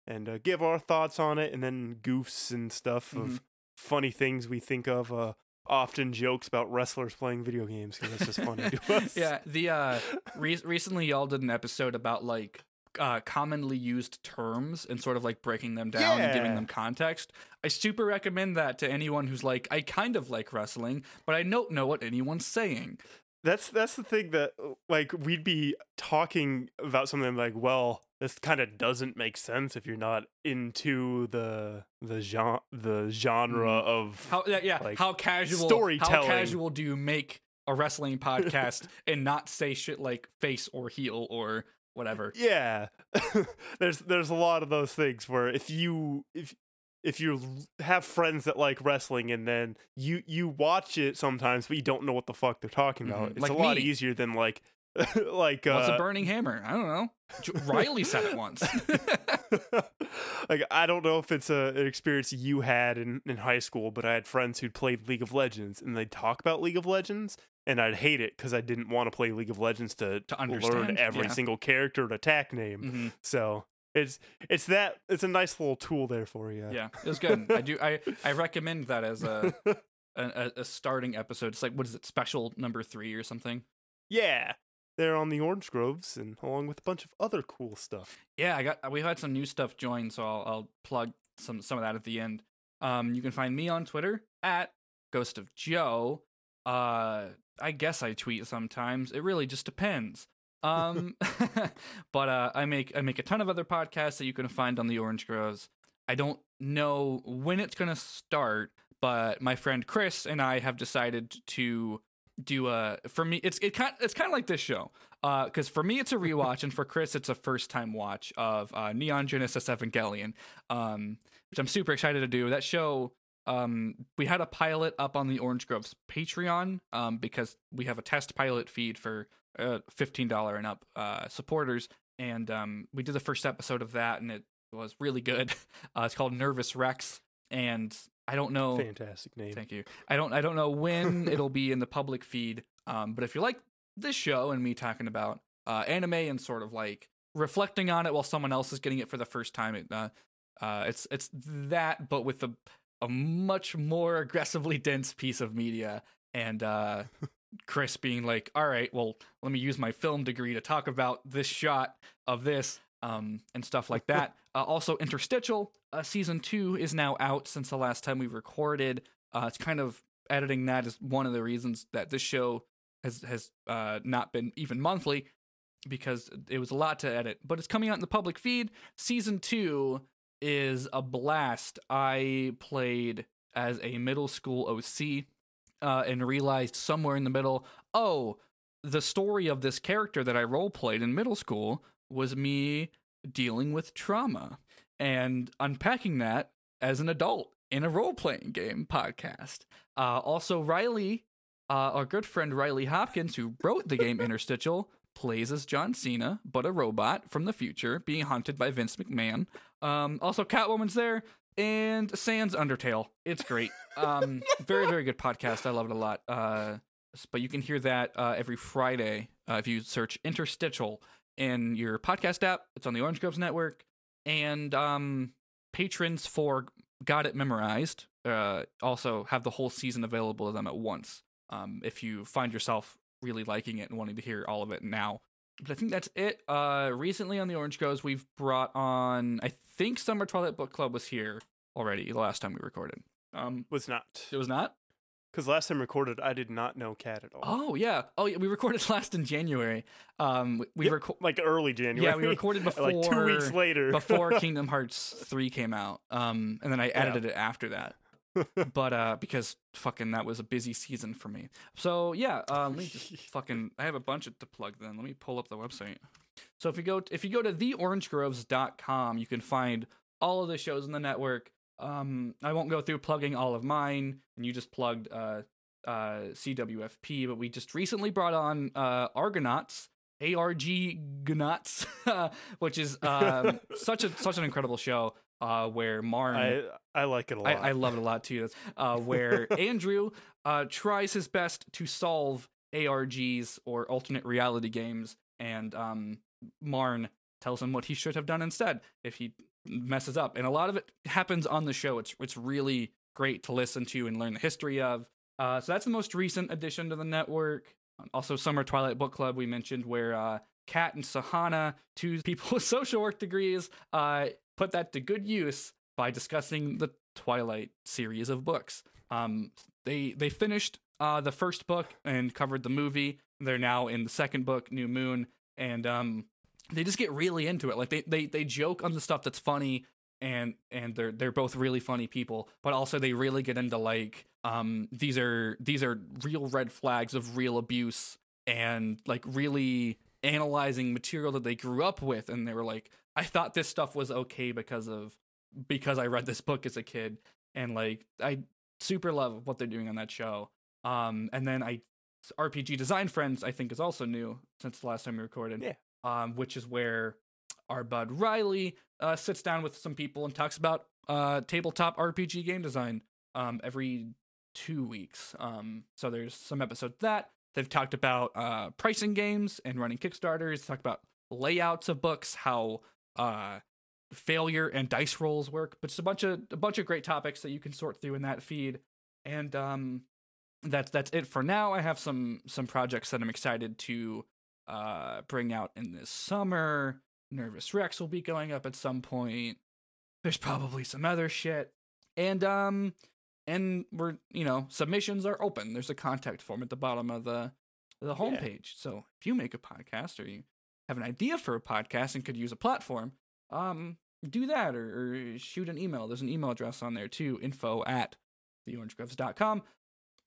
and uh, give our thoughts on it, and then goofs and stuff Mhm. of funny things we think of. Uh, often jokes about wrestlers playing video games because that's just funny to us. yeah the uh re- recently y'all did an episode about like uh commonly used terms and sort of like breaking them down and giving them context. I super recommend that to anyone who's like i kind of like wrestling but i don't know what anyone's saying. That's that's the thing that like we'd be talking about something like, well, this kind of doesn't make sense if you're not into the the genre the genre of Mm. how yeah, Like, how casual storytelling. how casual do you make a wrestling podcast and not say shit like face or heel or whatever yeah. there's there's a lot of those things where if you if if you have friends that like wrestling and then you you watch it sometimes but you don't know what the fuck they're talking about, Mhm. it's Like a lot me. easier than like like uh, what's a burning hammer i don't know riley said it once like I don't know if it's a, an experience you had in, in high school, but I had friends who'd played League of Legends and they'd talk about League of Legends, and I'd hate it because I didn't want to play League of Legends to, To learn understand, every yeah. single character and attack name. Mhm. So it's it's that it's a nice little tool there for you. yeah it was good i do i i recommend that as a a, a- a starting episode. It's like what is it, special number three or something? yeah. They're on the Orange Groves and along with a bunch of other cool stuff. Yeah, I got we've had some new stuff join, so I'll, I'll plug some some of that at the end. Um, you can find me on Twitter at Ghost of Joe. Uh, I guess I tweet sometimes. It really just depends. Um, but uh, I make I make a ton of other podcasts that you can find on the Orange Groves. I don't know when it's gonna start, but my friend Chris and I have decided to do a for me it's it kind it's kind of like this show uh because for me it's a rewatch and for chris it's a first time watch of uh neon genesis evangelion um which i'm super excited to do. That show um we had a pilot up on the orange groves patreon um because we have a test pilot feed for uh $15 and up uh supporters and um we did the first episode of that and it was really good. Uh it's called nervous rex and i don't know Fantastic name. Thank you. I don't I don't know when it'll be in the public feed. Um, but if you like this show and me talking about uh, anime and sort of like reflecting on it while someone else is getting it for the first time, it, uh, uh, it's it's that, but with a a much more aggressively dense piece of media. And uh, Chris being like, "All right, well, let me use my film degree to talk about this shot of this." Um, and stuff like that. uh, also, Interstitial uh, season two is now out since the last time we recorded. Uh, it's kind of editing that is one of the reasons that this show has has uh, not been even monthly because it was a lot to edit. But it's coming out in the public feed. Season two is a blast. I played as a middle school OC uh, and realized somewhere in the middle, oh, the story of this character that I role played in middle school was me dealing with trauma and unpacking that as an adult in a role playing game podcast. Uh, also, Riley, uh, our good friend Riley Hopkins, who wrote the game Interstitial, plays as John Cena, but a robot from the future being hunted by Vince McMahon. Um, also, Catwoman's there. And Sans Undertale. It's great. Um, very, very good podcast. I love it a lot. Uh, but you can hear that uh, every Friday uh, if you search Interstitial in your podcast app. It's on the Orange Groves Network. And um, patrons for Got It Memorized uh, also have the whole season available to them at once. Um, if you find yourself really liking it and wanting to hear all of it now. But I think that's it. Uh, recently on the Orange Groves, we've brought on, I think Summer Twilight Book Club was here already the last time we recorded. Um, Was not. it was not? Because last time recorded, I did not know cat at all. Oh, yeah. Oh, yeah. We recorded last in January. Um, we- Yep, reco- like early January. Yeah, we recorded like two weeks before- later. before Kingdom Hearts 3 came out. Um, and then I edited it after that. but uh because fucking that was a busy season for me. So yeah, uh let me just fucking I have a bunch of to plug then. Let me pull up the website. So if you go if you go to theorangegroves.com, you can find all of the shows in the network. Um I won't go through plugging all of mine and you just plugged uh uh CWFP, but we just recently brought on uh Argonauts ARG Gnauts, which is um, such a such an incredible show uh, where Marn I I like it a lot. I, I love it a lot too. Uh, where Andrew uh, tries his best to solve ARGs or alternate reality games, and um, Marn tells him what he should have done instead if he messes up. And a lot of it happens on the show. It's it's really great to listen to and learn the history of. Uh, so that's the most recent addition to the network. Also, Summer Twilight Book Club we mentioned, where uh, Kat and Sahana, two people with social work degrees, uh, put that to good use by discussing the Twilight series of books. Um, they they finished uh, the first book and covered the movie. They're now in the second book, New Moon, and um, they just get really into it. Like they they they joke on the stuff that's funny, and and they're they're both really funny people, but also they really get into like um these are these are real red flags of real abuse and like really analyzing material that they grew up with and they were like I thought this stuff was okay because of because I read this book as a kid and like I super love what they're doing on that show. Um and then I RPG Design Friends I think is also new since the last time we recorded. Yeah. Um which is where our bud Riley uh sits down with some people and talks about uh tabletop RPG game design um every 2 weeks. Um so there's some episodes that. They've talked about uh pricing games and running Kickstarters, talked about layouts of books, how uh failure and dice rolls work but just a bunch of a bunch of great topics that you can sort through in that feed. And um that's that's it for now. I have some some projects that i'm excited to uh bring out in this summer. Nervous rex will be going up at some point. There's probably some other shit. And um and we're you know submissions are open. There's a contact form at the bottom of the the homepage. So if you make a podcast or you have an idea for a podcast and could use a platform um do that or, or shoot an email. There's an email address on there too info at theorangegroves.com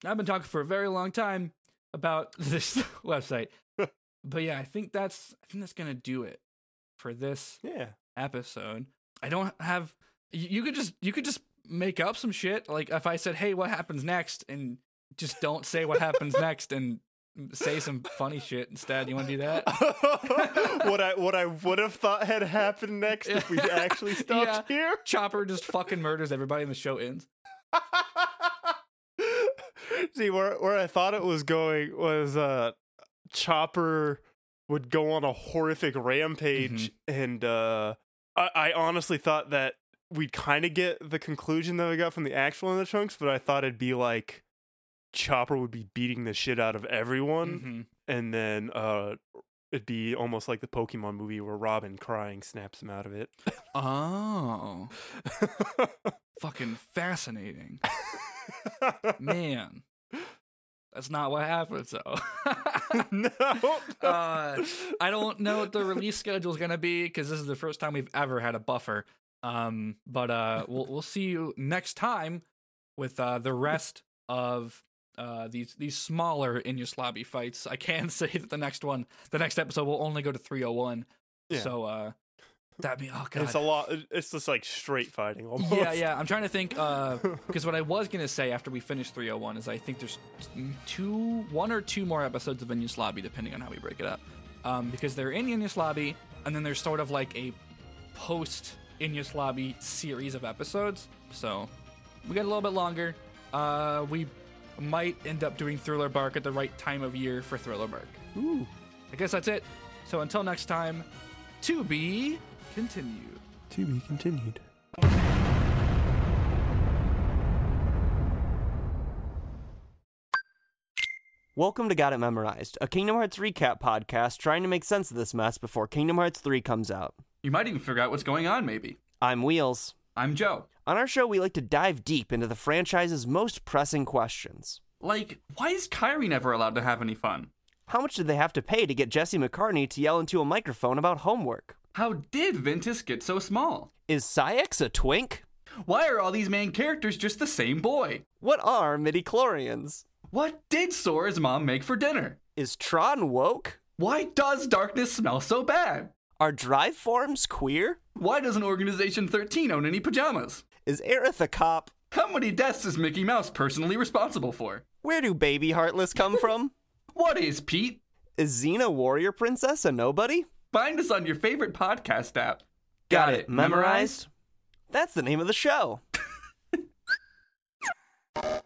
i've been talking for a very long time about this website. But yeah, I think that's I think that's gonna do it for this Yeah. episode. I don't have. You, you could just you could just make up some shit. Like if I said, "Hey, what happens next?" and just don't say what happens next and say some funny shit instead. You want to do that? what I what I would have thought had happened next if we actually stopped here. Chopper just fucking murders everybody and the show ends. See where where I thought it was going was uh Chopper would go on a horrific rampage and uh I, I honestly thought that we'd kind of get the conclusion that we got from the actual in the chunks, but I thought it'd be like Chopper would be beating the shit out of everyone Mhm. and then uh it'd be almost like the Pokemon movie where Robin crying snaps him out of it. Oh, fucking fascinating, man. That's not what happens though. no. uh, I don't know what the release schedule is gonna be because this is the first time we've ever had a buffer. Um, but uh, we'll we'll see you next time with uh, the rest of uh, these these smaller Enies Lobby fights. I can say that the next one, the next episode, will only go to 301. Yeah. So uh, that be oh god. It's a lot. It's just like straight fighting almost. Yeah, yeah. I'm trying to think because what I was gonna say after we finish 301 is I think there's two, one or two more episodes of Enies Lobby, depending on how we break it up. Um, because they're in Enies Lobby, and then there's sort of like a post Enies Lobby series of episodes. So we got a little bit longer. Uh, we might end up doing Thriller Bark at the right time of year for Thriller Bark. Ooh. I guess that's it. So until next time, to be continued. To be continued. Welcome to Got It Memorized, a Kingdom Hearts recap podcast trying to make sense of this mess before Kingdom Hearts 3 comes out. You might even figure out what's going on, maybe. I'm Wheels. I'm Joe. On our show, we like to dive deep into the franchise's most pressing questions. Like, why is Kairi never allowed to have any fun? How much did they have to pay to get Jesse McCartney to yell into a microphone about homework? How did Ventus get so small? Is Saïx a twink? Why are all these main characters just the same boy? What are midi-chlorians? What did Sora's mom make for dinner? Is Tron woke? Why does darkness smell so bad? Are drive forms queer? Why doesn't Organization 13 own any pajamas? Is Aerith a cop? How many deaths is Mickey Mouse personally responsible for? Where do baby Heartless come from? What is Pete? Is Xena Warrior Princess a nobody? Find us on your favorite podcast app. Got it memorized? That's the name of the show.